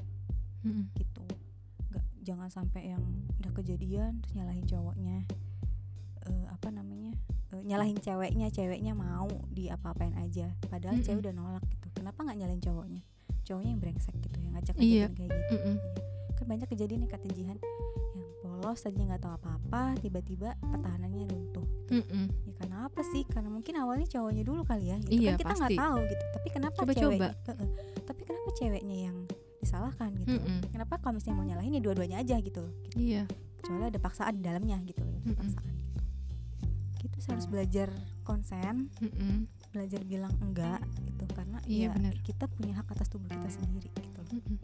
Mm-mm. gitu nggak jangan sampai yang udah kejadian terus nyalahin cowoknya Eh, apa namanya Eh, nyalahin ceweknya ceweknya mau di apa-apain aja padahal Mm-mm. cewek udah nolak gitu kenapa nggak nyalahin cowoknya cowoknya yang brengsek gitu yang ngajak Iya. kejadian kayak gitu Mm-mm. Iya. kan banyak kejadian nih kata Jihan yang polos tadinya nggak tahu apa-apa tiba-tiba pertahanannya runtuh Mm-mm. ya karena apa sih karena mungkin awalnya cowoknya dulu kali ya gitu Iya, kan kita nggak tahu gitu tapi kenapa Coba-coba. ceweknya Heeh. tapi kenapa ceweknya yang disalahkan gitu loh. Mm-mm. kenapa kalau misalnya mau nyalahin ya dua-duanya aja gitu gitu. iya kecuali ada paksaan di dalamnya gitu paksaan gitu gitu saya harus belajar konsen Mm-mm. belajar bilang enggak gitu. Karena Iya, ya benar. kita punya hak atas tubuh kita sendiri gitu loh. Mm-mm.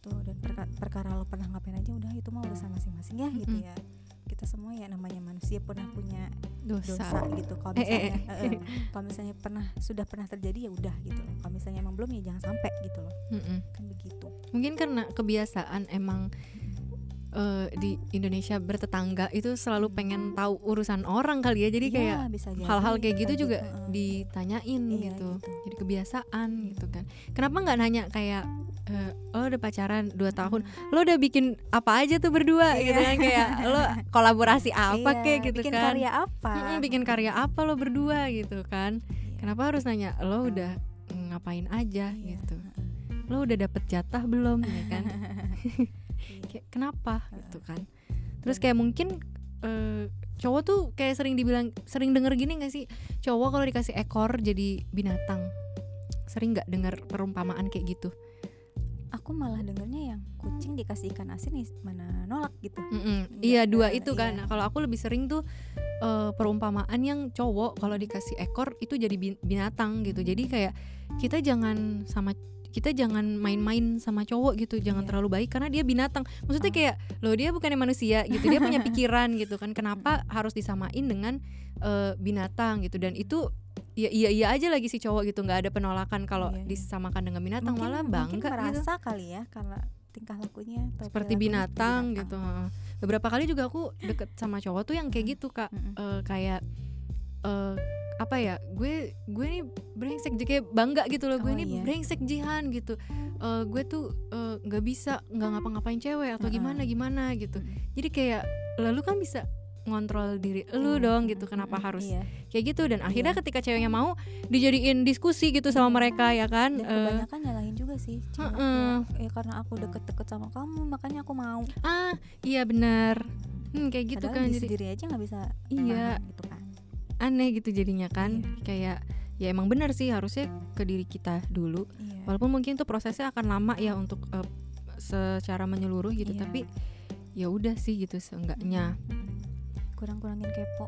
tuh dan perka- perkara lo pernah ngapain aja udah itu mah urusan masing-masing ya gitu Mm-mm. ya. Kita semua ya namanya manusia pernah punya dosa, dosa gitu. Kalau Eh, eh, misalnya eh, eh, kalau misalnya pernah sudah pernah terjadi ya udah gitu loh. Kalau misalnya emang belum ya jangan sampai gitu loh. Mm-mm. kan begitu. Mungkin karena kebiasaan emang eh, di Indonesia bertetangga itu selalu pengen tahu urusan orang kali ya. Jadi Iya, kayak hal-hal kayak gitu kayak juga heeh. ditanyain Iya, gitu. gitu. jadi kebiasaan gitu kan. Kenapa nggak nanya kayak eh, lo udah pacaran 2 tahun lo udah bikin apa aja tuh berdua? Iya. gitu kan kayak lo kolaborasi apa Iya, kek? Gitu bikin kan. karya apa? Mm-mm, bikin karya apa lo berdua gitu kan. Iya. kenapa harus nanya lo udah ngapain aja? Iya, gitu. Lo udah dapet jatah belum? Ya kan. kayak kenapa? Gitu kan. Terus kayak mungkin eh, cowok tuh kayak sering dibilang sering denger gini gak sih? Cowok kalau dikasih ekor jadi binatang sering nggak dengar perumpamaan kayak gitu? Aku malah dengernya yang kucing dikasih ikan asin nih mana nolak gitu. Mm-mm. Nggak- iya dua itu kan. iya. nah, kalau aku lebih sering tuh eh, perumpamaan yang cowok kalau dikasih ekor itu jadi bin- binatang gitu. Jadi kayak kita jangan sama kita jangan main-main sama cowok gitu jangan Iya. terlalu baik karena dia binatang maksudnya Ah. kayak loh dia bukannya manusia gitu dia punya pikiran gitu kan kenapa harus disamain dengan eh, binatang gitu dan itu ya iya iya aja lagi si cowok gitu nggak ada penolakan kalau Iya, iya. disamakan dengan binatang malah mungkin bangga gitu merasa kali ya karena tingkah lakunya atau seperti perilakunya binatang, gitu heeh. beberapa kali juga aku deket sama cowok tuh yang kayak gitu kak Mm-mm. Eh, kayak eh apa ya gue gue nih brengsek jadi kayak bangga gitu loh gue Oh, nih iya. brengsek jihan gitu Eh gue tuh eh, nggak bisa nggak ngapa-ngapain cewek atau Heeh. gimana gimana gitu Mm-mm. jadi kayak lalu kan bisa ngontrol diri lu Iya, dong gitu kenapa mm-mm, harus iya. kayak gitu dan akhirnya Iya. ketika ceweknya mau dijadiin diskusi gitu sama Iya. mereka ya kan dan kebanyakan nyalahin juga sih cewek Heeh. aku, ya karena aku deket-deket sama kamu makanya aku mau ah iya benar hmm, kayak gitu Padahal kan di jadi sendiri aja nggak bisa Iya. gitu kan aneh gitu jadinya kan Iya. kayak ya emang benar sih harusnya ke diri kita dulu iya. walaupun mungkin tuh prosesnya akan lama ya untuk eh, secara menyeluruh gitu Iya. tapi ya udah sih gitu seenggaknya kurang-kurangin kepo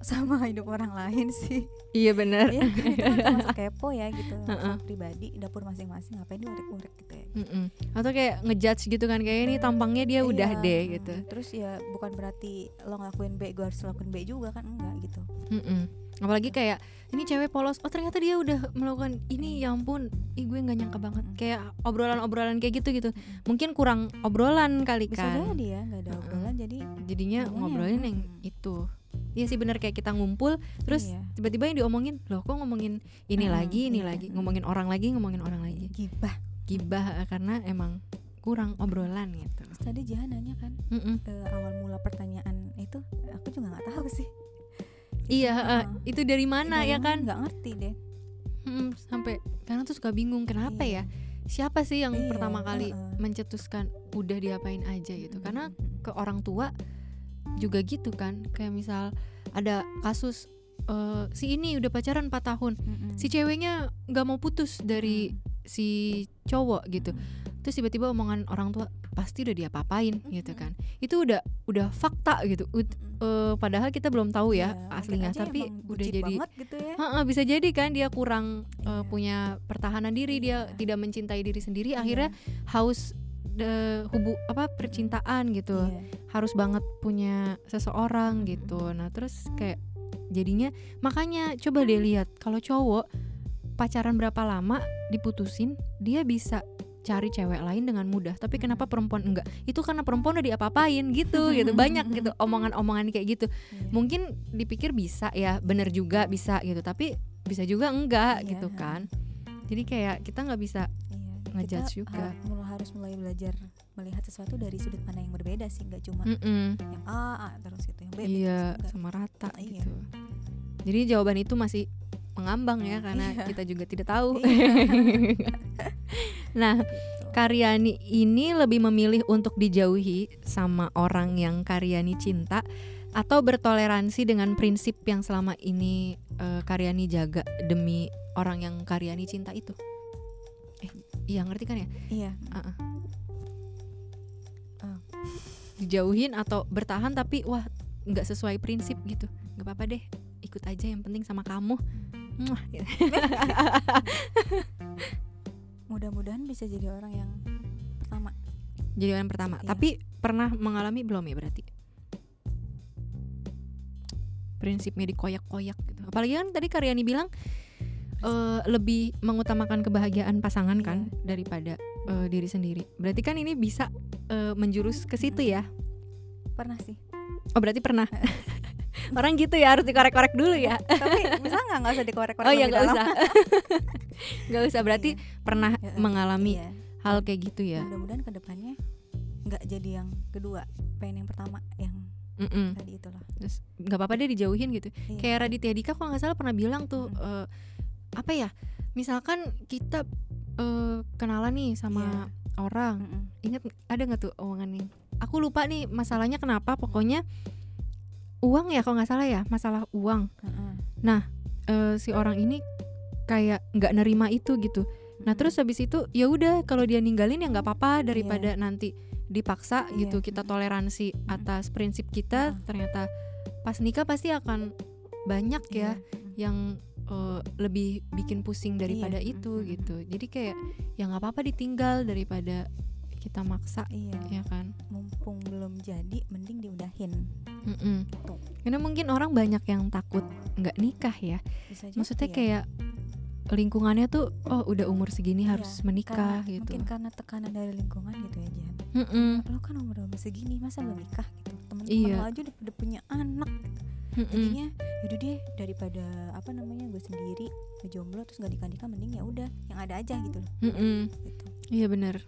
sama hidup orang lain sih iya benar kan itu kan termasuk kepo ya gitu Heeh. masalah pribadi dapur masing-masing ngapain diorek-orek gitu ya Mm-mm. atau kayak ngejudge gitu kan kayak ini tampangnya dia udah Iya, deh mm. gitu terus ya bukan berarti lo ngelakuin B gue harus lakuin B juga kan enggak gitu Mm-mm. Apalagi kayak ini cewek polos oh ternyata dia udah melakukan ini ya ampun ih gue nggak nyangka banget. Kayak obrolan-obrolan kayak gitu gitu. Mungkin kurang obrolan kali bisa kan. jadi ya nggak ada obrolan jadi jadinya Ngomongnya, ngobrolin yang mm. itu. Iya sih bener kayak kita ngumpul terus iya. tiba-tiba yang diomongin loh kok ngomongin ini Mm, lagi ini iya, lagi mm. ngomongin orang lagi ngomongin orang lagi. Gibah. Gibah eh, karena emang kurang obrolan gitu. Terus tadi Jahan nanya kan eh, awal mula pertanyaan itu aku juga nggak tahu sih iya Heeh. itu dari mana Dari ya kan nggak ngerti deh Mm-mm, sampai karena tuh suka bingung kenapa Iya. ya siapa sih yang Iya, pertama kali heeh. mencetuskan udah diapain aja gitu karena Mm-mm. ke orang tua juga gitu kan kayak misal ada kasus eh, si ini udah pacaran 4 tahun Mm-mm. si ceweknya nggak mau putus dari si cowok gitu terus tiba-tiba omongan orang tua pasti udah diapa-apain gitu kan itu udah udah fakta gitu Ud- Mm-mm. eh, padahal kita belum tahu ya mungkin aslinya tapi udah jadi gitu ya Ha-ha, bisa jadi kan dia kurang eh, Iya. punya pertahanan diri dia Iya. tidak mencintai diri sendiri Iya. akhirnya haus de, hubu apa percintaan gitu Iya. harus banget punya seseorang gitu nah terus kayak jadinya makanya coba deh lihat kalau cowok pacaran berapa lama diputusin dia bisa cari cewek lain dengan mudah. Tapi kenapa perempuan enggak? Itu karena perempuan udah diapa-apain gitu gitu. Banyak gitu omongan-omongan kayak gitu. Iya. mungkin dipikir bisa ya bener juga bisa gitu. Tapi bisa juga enggak Iya, gitu kan. Jadi kayak kita nggak bisa Iya, ngejudge juga. mulai harus mulai belajar melihat sesuatu dari sudut pandang yang berbeda sih. Nggak cuma Mm-mm. yang A, A terus gitu. Yang B, iya sama rata Iya. gitu. Jadi jawaban itu masih mengambang ya karena Iya. kita juga tidak tahu Iya. nah. Karyani ini lebih memilih untuk dijauhi sama orang yang Karyani cinta atau bertoleransi dengan prinsip yang selama ini eh, Karyani jaga demi orang yang Karyani cinta itu. Eh, iya ngerti kan ya? iya Ah, ah. Oh. Dijauhin atau bertahan tapi wah nggak sesuai prinsip gitu. nggak apa-apa deh, ikut aja yang penting sama kamu. Gitu. mudah-mudahan bisa jadi orang yang pertama Jadi orang pertama. Iya. Tapi pernah mengalami belum ya berarti? Prinsipnya dikoyak-koyak gitu. Apalagi kan tadi Karyani bilang eh, lebih mengutamakan kebahagiaan pasangan kan daripada eh, diri sendiri. Berarti kan ini bisa eh, menjurus ke situ ya. pernah sih Oh berarti pernah. Orang gitu ya harus dikorek-korek dulu ya. tapi bisa nggak nggak usah dikorek-korek Oh ya nggak usah. Nggak usah berarti pernah Iya. mengalami Iya. hal kayak gitu ya. mudah-mudahan ke depannya nggak jadi yang kedua pengen yang pertama yang Mm-mm. tadi itulah Terus nggak apa-apa deh dijauhin gitu. Iya. kayak Raditya Dika kalau nggak salah pernah bilang tuh Mm. eh, apa ya misalkan kita eh, kenalan nih sama Iya. orang Mm-mm. ingat ada nggak tuh omongan nih aku lupa nih masalahnya kenapa pokoknya uang ya kalau nggak salah ya masalah uang Heeh. Eh, si orang ini kayak nggak nerima itu gitu nah terus habis itu ya udah kalau dia ninggalin ya nggak apa-apa daripada nanti dipaksa Iya. gitu kita Mm. toleransi atas prinsip kita Mm. ternyata pas nikah pasti akan banyak ya Iya. yang eh, lebih bikin pusing daripada Iya, itu gitu jadi kayak ya nggak apa-apa ditinggal daripada kita maksa iya ya kan mumpung belum jadi mending diudahin Mm-mm. Gitu. karena mungkin orang banyak yang takut nggak nikah ya jadi maksudnya ya. kayak lingkungannya tuh oh udah umur segini Iya, harus menikah Karena- gitu mungkin karena tekanan dari lingkungan gitu ya Jihan Mm-mm. lo kan umur umur segini masa belum nikah gitu temen-temen Iya. lo aja udah, udah punya anak Mm-mm. jadinya yaudah deh daripada apa namanya gue sendiri jomblo terus gak nikah nikah mending ya udah yang ada aja gitu loh Mm-mm. gitu iya bener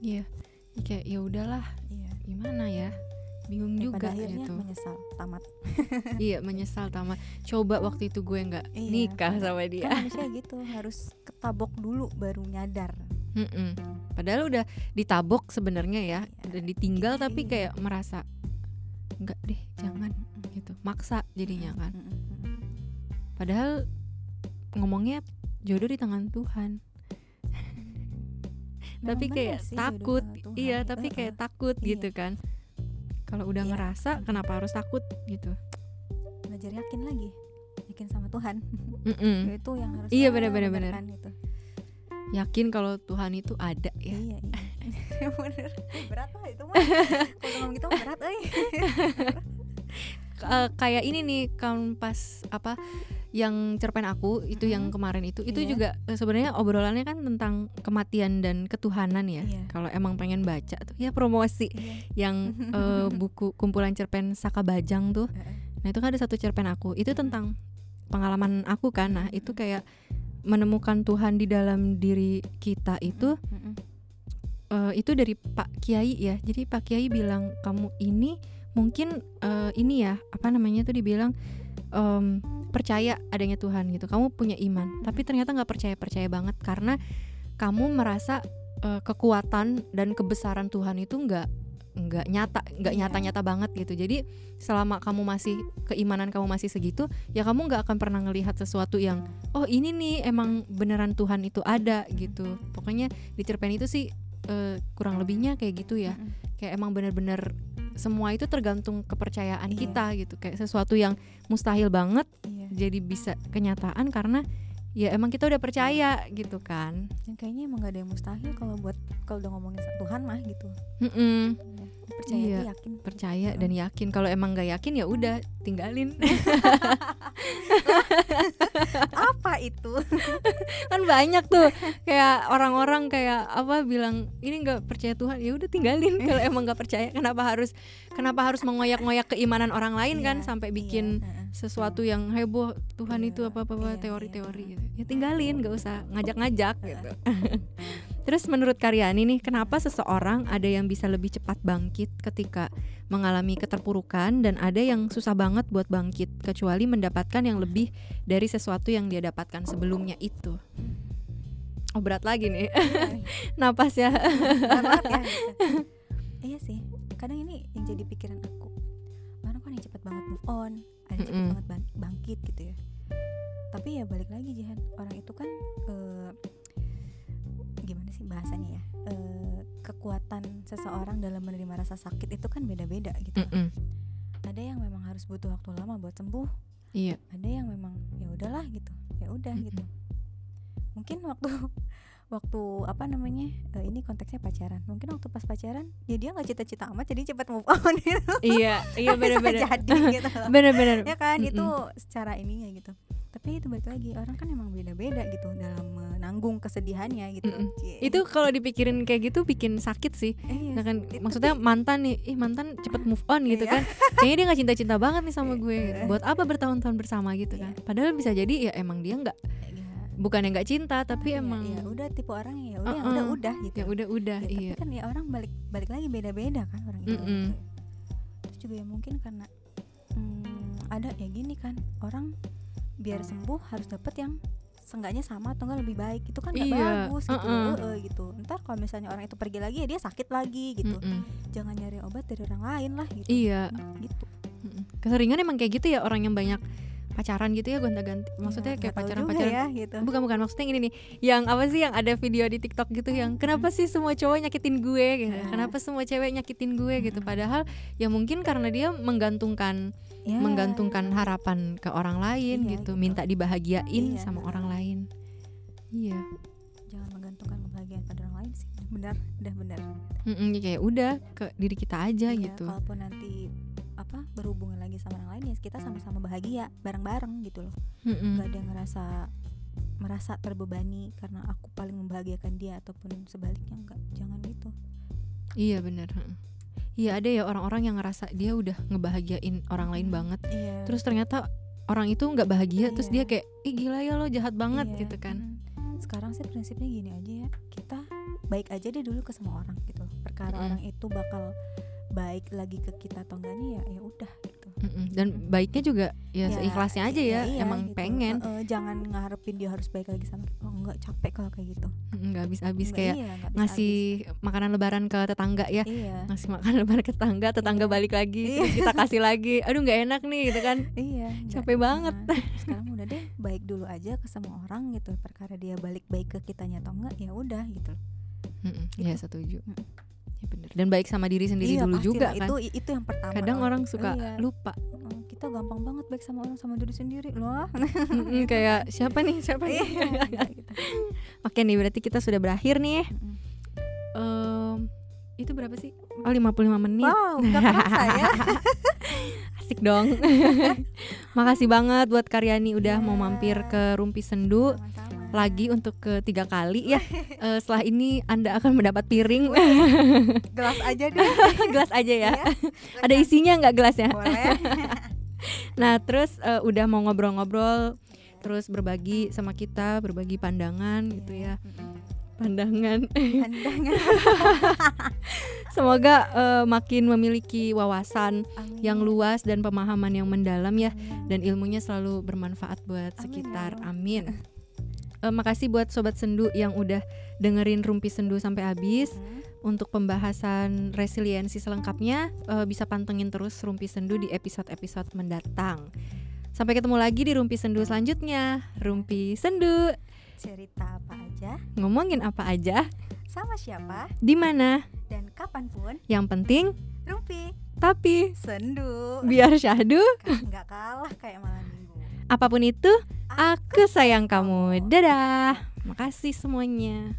iya. Ya kayak ya udahlah. Iya. Gimana ya? Bingung Dan juga pada akhirnya gitu menyesal tamat. Iya menyesal tamat. Coba waktu itu gue nggak Iya. nikah sama dia. Kan manusia gitu harus ketabok dulu baru nyadar. Mm-mm. padahal udah ditabok sebenarnya ya Iya. dan ditinggal tapi Iya. kayak merasa nggak deh jangan Mm-mm. gitu. Maksa jadinya kan. Padahal ngomongnya jodoh di tangan Tuhan tapi kayak sih, takut. Tuhan. iya tapi kayak takut Iya. gitu kan. Kalau udah Iya. ngerasa kenapa harus takut gitu? Belajar yakin lagi. Yakin sama Tuhan. Mm-mm. itu yang harus Iya, ah, benar, gitu. yakin kalau Tuhan itu ada ya? Iya iya. Bener. Berat lah itu mah. Kalau ngomong gitu berat Eh, kayak ini nih kan pas apa yang cerpen aku itu yang Mm-mm. kemarin itu itu Iya. juga eh, sebenarnya obrolannya kan tentang kematian dan ketuhanan ya Iya. kalau emang pengen baca tuh ya promosi Iya. yang eh, buku kumpulan cerpen Saka Bajang tuh. Nah itu kan ada satu cerpen aku itu tentang pengalaman aku kan. Nah itu kayak menemukan Tuhan di dalam diri kita itu eh, itu dari Pak Kiai ya. Jadi Pak Kiai bilang kamu ini mungkin eh, ini ya apa namanya tuh dibilang em, percaya adanya Tuhan gitu. Kamu punya iman, tapi ternyata nggak percaya percaya banget karena kamu merasa eh, kekuatan dan kebesaran Tuhan itu nggak nggak nyata nggak nyata nyata banget gitu. Jadi selama kamu masih keimanan kamu masih segitu ya kamu nggak akan pernah ngelihat sesuatu yang oh ini nih emang beneran Tuhan itu ada gitu. Pokoknya di cerpen itu sih eh, kurang lebihnya kayak gitu ya. Kayak emang bener-bener semua itu tergantung kepercayaan Iya. kita gitu kayak sesuatu yang mustahil banget Iya. jadi bisa kenyataan karena ya emang kita udah percaya gitu kan Dan kayaknya emang gak ada yang mustahil kalau buat kalau udah ngomongin Tuhan mah gitu. Mm-mm. Ya, Percaya Iya. yakin. percaya dan yakin. Kalau emang nggak yakin ya udah tinggalin. Apa itu? kan banyak tuh kayak orang-orang kayak apa bilang ini nggak percaya Tuhan. Ya udah tinggalin. Kalau emang nggak percaya kenapa harus kenapa harus mengoyak-ngoyak keimanan orang lain kan? Iya, sampai iya, bikin sesuatu yang heboh Tuhan itu Iya, apa apa iya, teori-teori gitu. Ya tinggalin nggak usah ngajak-ngajak gitu terus menurut Karyani nih kenapa seseorang ada yang bisa lebih cepat bangkit ketika mengalami keterpurukan dan ada yang susah banget buat bangkit kecuali mendapatkan yang lebih dari sesuatu yang dia dapatkan sebelumnya itu oh berat lagi nih napas ya Berat ya. Iya sih. Kadang ini yang jadi pikiran aku. Orang kan yang cepet banget move on, ada yang cepet Mm-mm. banget ban- bangkit gitu ya. Tapi ya balik lagi Jihan, orang itu kan sih bahasanya ya? Eh, kekuatan seseorang dalam menerima rasa sakit itu kan beda-beda gitu. Mm-mm. Ada yang memang harus butuh waktu lama buat sembuh, iya ada yang memang ya udahlah gitu. Ya udah Mm-mm. gitu. Mungkin waktu waktu apa namanya eh, ini konteksnya pacaran mungkin waktu pas pacaran ya dia nggak cita-cita amat jadi cepat move on gitu iya iya benar-benar jadi gitu benar-benar ya kan Mm-mm. itu secara ininya gitu tapi itu balik lagi orang kan emang beda-beda gitu dalam menanggung kesedihannya gitu Mm-mm. Cie. itu kalau dipikirin kayak gitu bikin sakit sih Eh, Ya iya kan sih. maksudnya Tapi- mantan nih, ih mantan cepet move on gitu Iya. kan. Kayaknya dia nggak cinta-cinta banget nih sama Iya. gue. Buat apa bertahun-tahun bersama gitu kan. Iya. Padahal bisa jadi ya emang dia nggak ya, bukan yang nggak cinta tapi ya, emang ya udah tipe orang ya udah yang Uh-uh. udah udah gitu ya udah-udah Ya, iya. tapi kan ya orang balik balik lagi beda-beda kan orang itu Mm-mm. gitu. terus juga ya mungkin karena hmm, ada ya gini kan orang biar sembuh harus dapet yang seenggaknya sama atau enggak lebih baik. Itu kan nggak Iya, bagus gitu. loh, eh, gitu. Ntar kalau misalnya orang itu pergi lagi ya dia sakit lagi gitu. Mm-mm. jangan nyari obat dari orang lain lah gitu. Iya, gitu. Mm-mm. keseringan emang kayak gitu ya orang yang banyak pacaran gitu ya gonta-ganti. Maksudnya Iya, kayak nggak tahu pacaran juga pacaran ya gitu. Bukan bukan. Maksudnya yang ini nih yang apa sih yang ada video di TikTok gitu yang kenapa sih semua cowok nyakitin gue gitu. Nah. kenapa semua cewek nyakitin gue gitu. Padahal ya mungkin karena dia menggantungkan Ya, menggantungkan harapan ke orang lain Iya, gitu gitu. minta dibahagiain Iya. sama orang lain iya jangan menggantungkan kebahagiaan pada orang lain sih benar udah benar Mm-mm, ya kayak udah ke diri kita aja Iya, gitu kalaupun nanti apa berhubungan lagi sama orang lain ya kita sama-sama bahagia bareng-bareng gitu loh Mm-mm. nggak ada yang ngerasa merasa terbebani karena aku paling membahagiakan dia ataupun sebaliknya enggak jangan gitu iya heeh. Iya ada ya orang-orang yang ngerasa dia udah ngebahagiain orang lain banget. Iya. Terus ternyata orang itu nggak bahagia terus dia kayak ih gila ya lo jahat banget Iya, gitu kan. Sekarang sih prinsipnya gini aja ya kita baik aja deh dulu ke semua orang gitu. Perkara Mm. orang itu bakal baik lagi ke kita atau enggaknya ya ya udah Mm-mm. dan baiknya juga ya, seikhlasnya aja ya iya, emang gitu. pengen eh, jangan ngarepin dia harus baik lagi sama kita oh enggak capek kalau kayak gitu nggak habis-habis Enggak, kayak iya, nggak ngasih makanan lebaran ke tetangga ya habis. iya ngasih makanan lebaran ke tetangga tetangga Iya. balik lagi Iya. terus kita kasih lagi aduh nggak enak nih gitu kan iya nggak- Capek banget. nah, sekarang udah deh baik dulu aja ke semua orang gitu perkara dia balik baik ke kitanya atau enggak ya udah gitu Mm-mm, ya Gitu. setuju Mm. Ya bener. Dan baik sama diri sendiri iya, dulu pasti juga lah. kan. Itu itu yang pertama. Kadang orang suka Iya. lupa. Kita gampang banget baik sama orang sama diri sendiri loh. Mm-mm, kayak siapa nih? Siapa nih? Iya, gitu. oke nih berarti kita sudah berakhir nih. Em, itu berapa sih? Oh 55 menit. Wow nggak kerasa ya. Asik dong. Makasih banget buat Karyani udah mau Iya. mampir ke Rumpi Sendu. Sama-sama. Lagi untuk ketiga kali ya. Eh, setelah ini anda akan mendapat piring. Gelas aja deh. Gelas aja ya. Iya, ada isinya nggak gelasnya? Boleh. Nah terus eh, udah mau ngobrol-ngobrol terus berbagi sama kita berbagi pandangan gitu ya. Pandangan. Pandangan. Semoga eh, makin memiliki wawasan Amin. yang luas dan pemahaman yang mendalam ya. Amin. dan ilmunya selalu bermanfaat buat Amin, sekitar. Ya Allah. amin Eh, makasih buat sobat sendu yang udah dengerin rumpi sendu sampai habis. Hmm. untuk pembahasan resiliensi selengkapnya eh, bisa pantengin terus rumpi sendu di episode-episode mendatang. Sampai ketemu lagi di rumpi sendu selanjutnya. Rumpi sendu. Cerita apa aja? Ngomongin apa aja? Sama siapa? Di mana? Dan kapan pun? Yang penting Rumpi tapi sendu. biar syahdu. Nggak kalah kayak malam minggu. Apa pun itu aku sayang kamu. Dadah. Makasih semuanya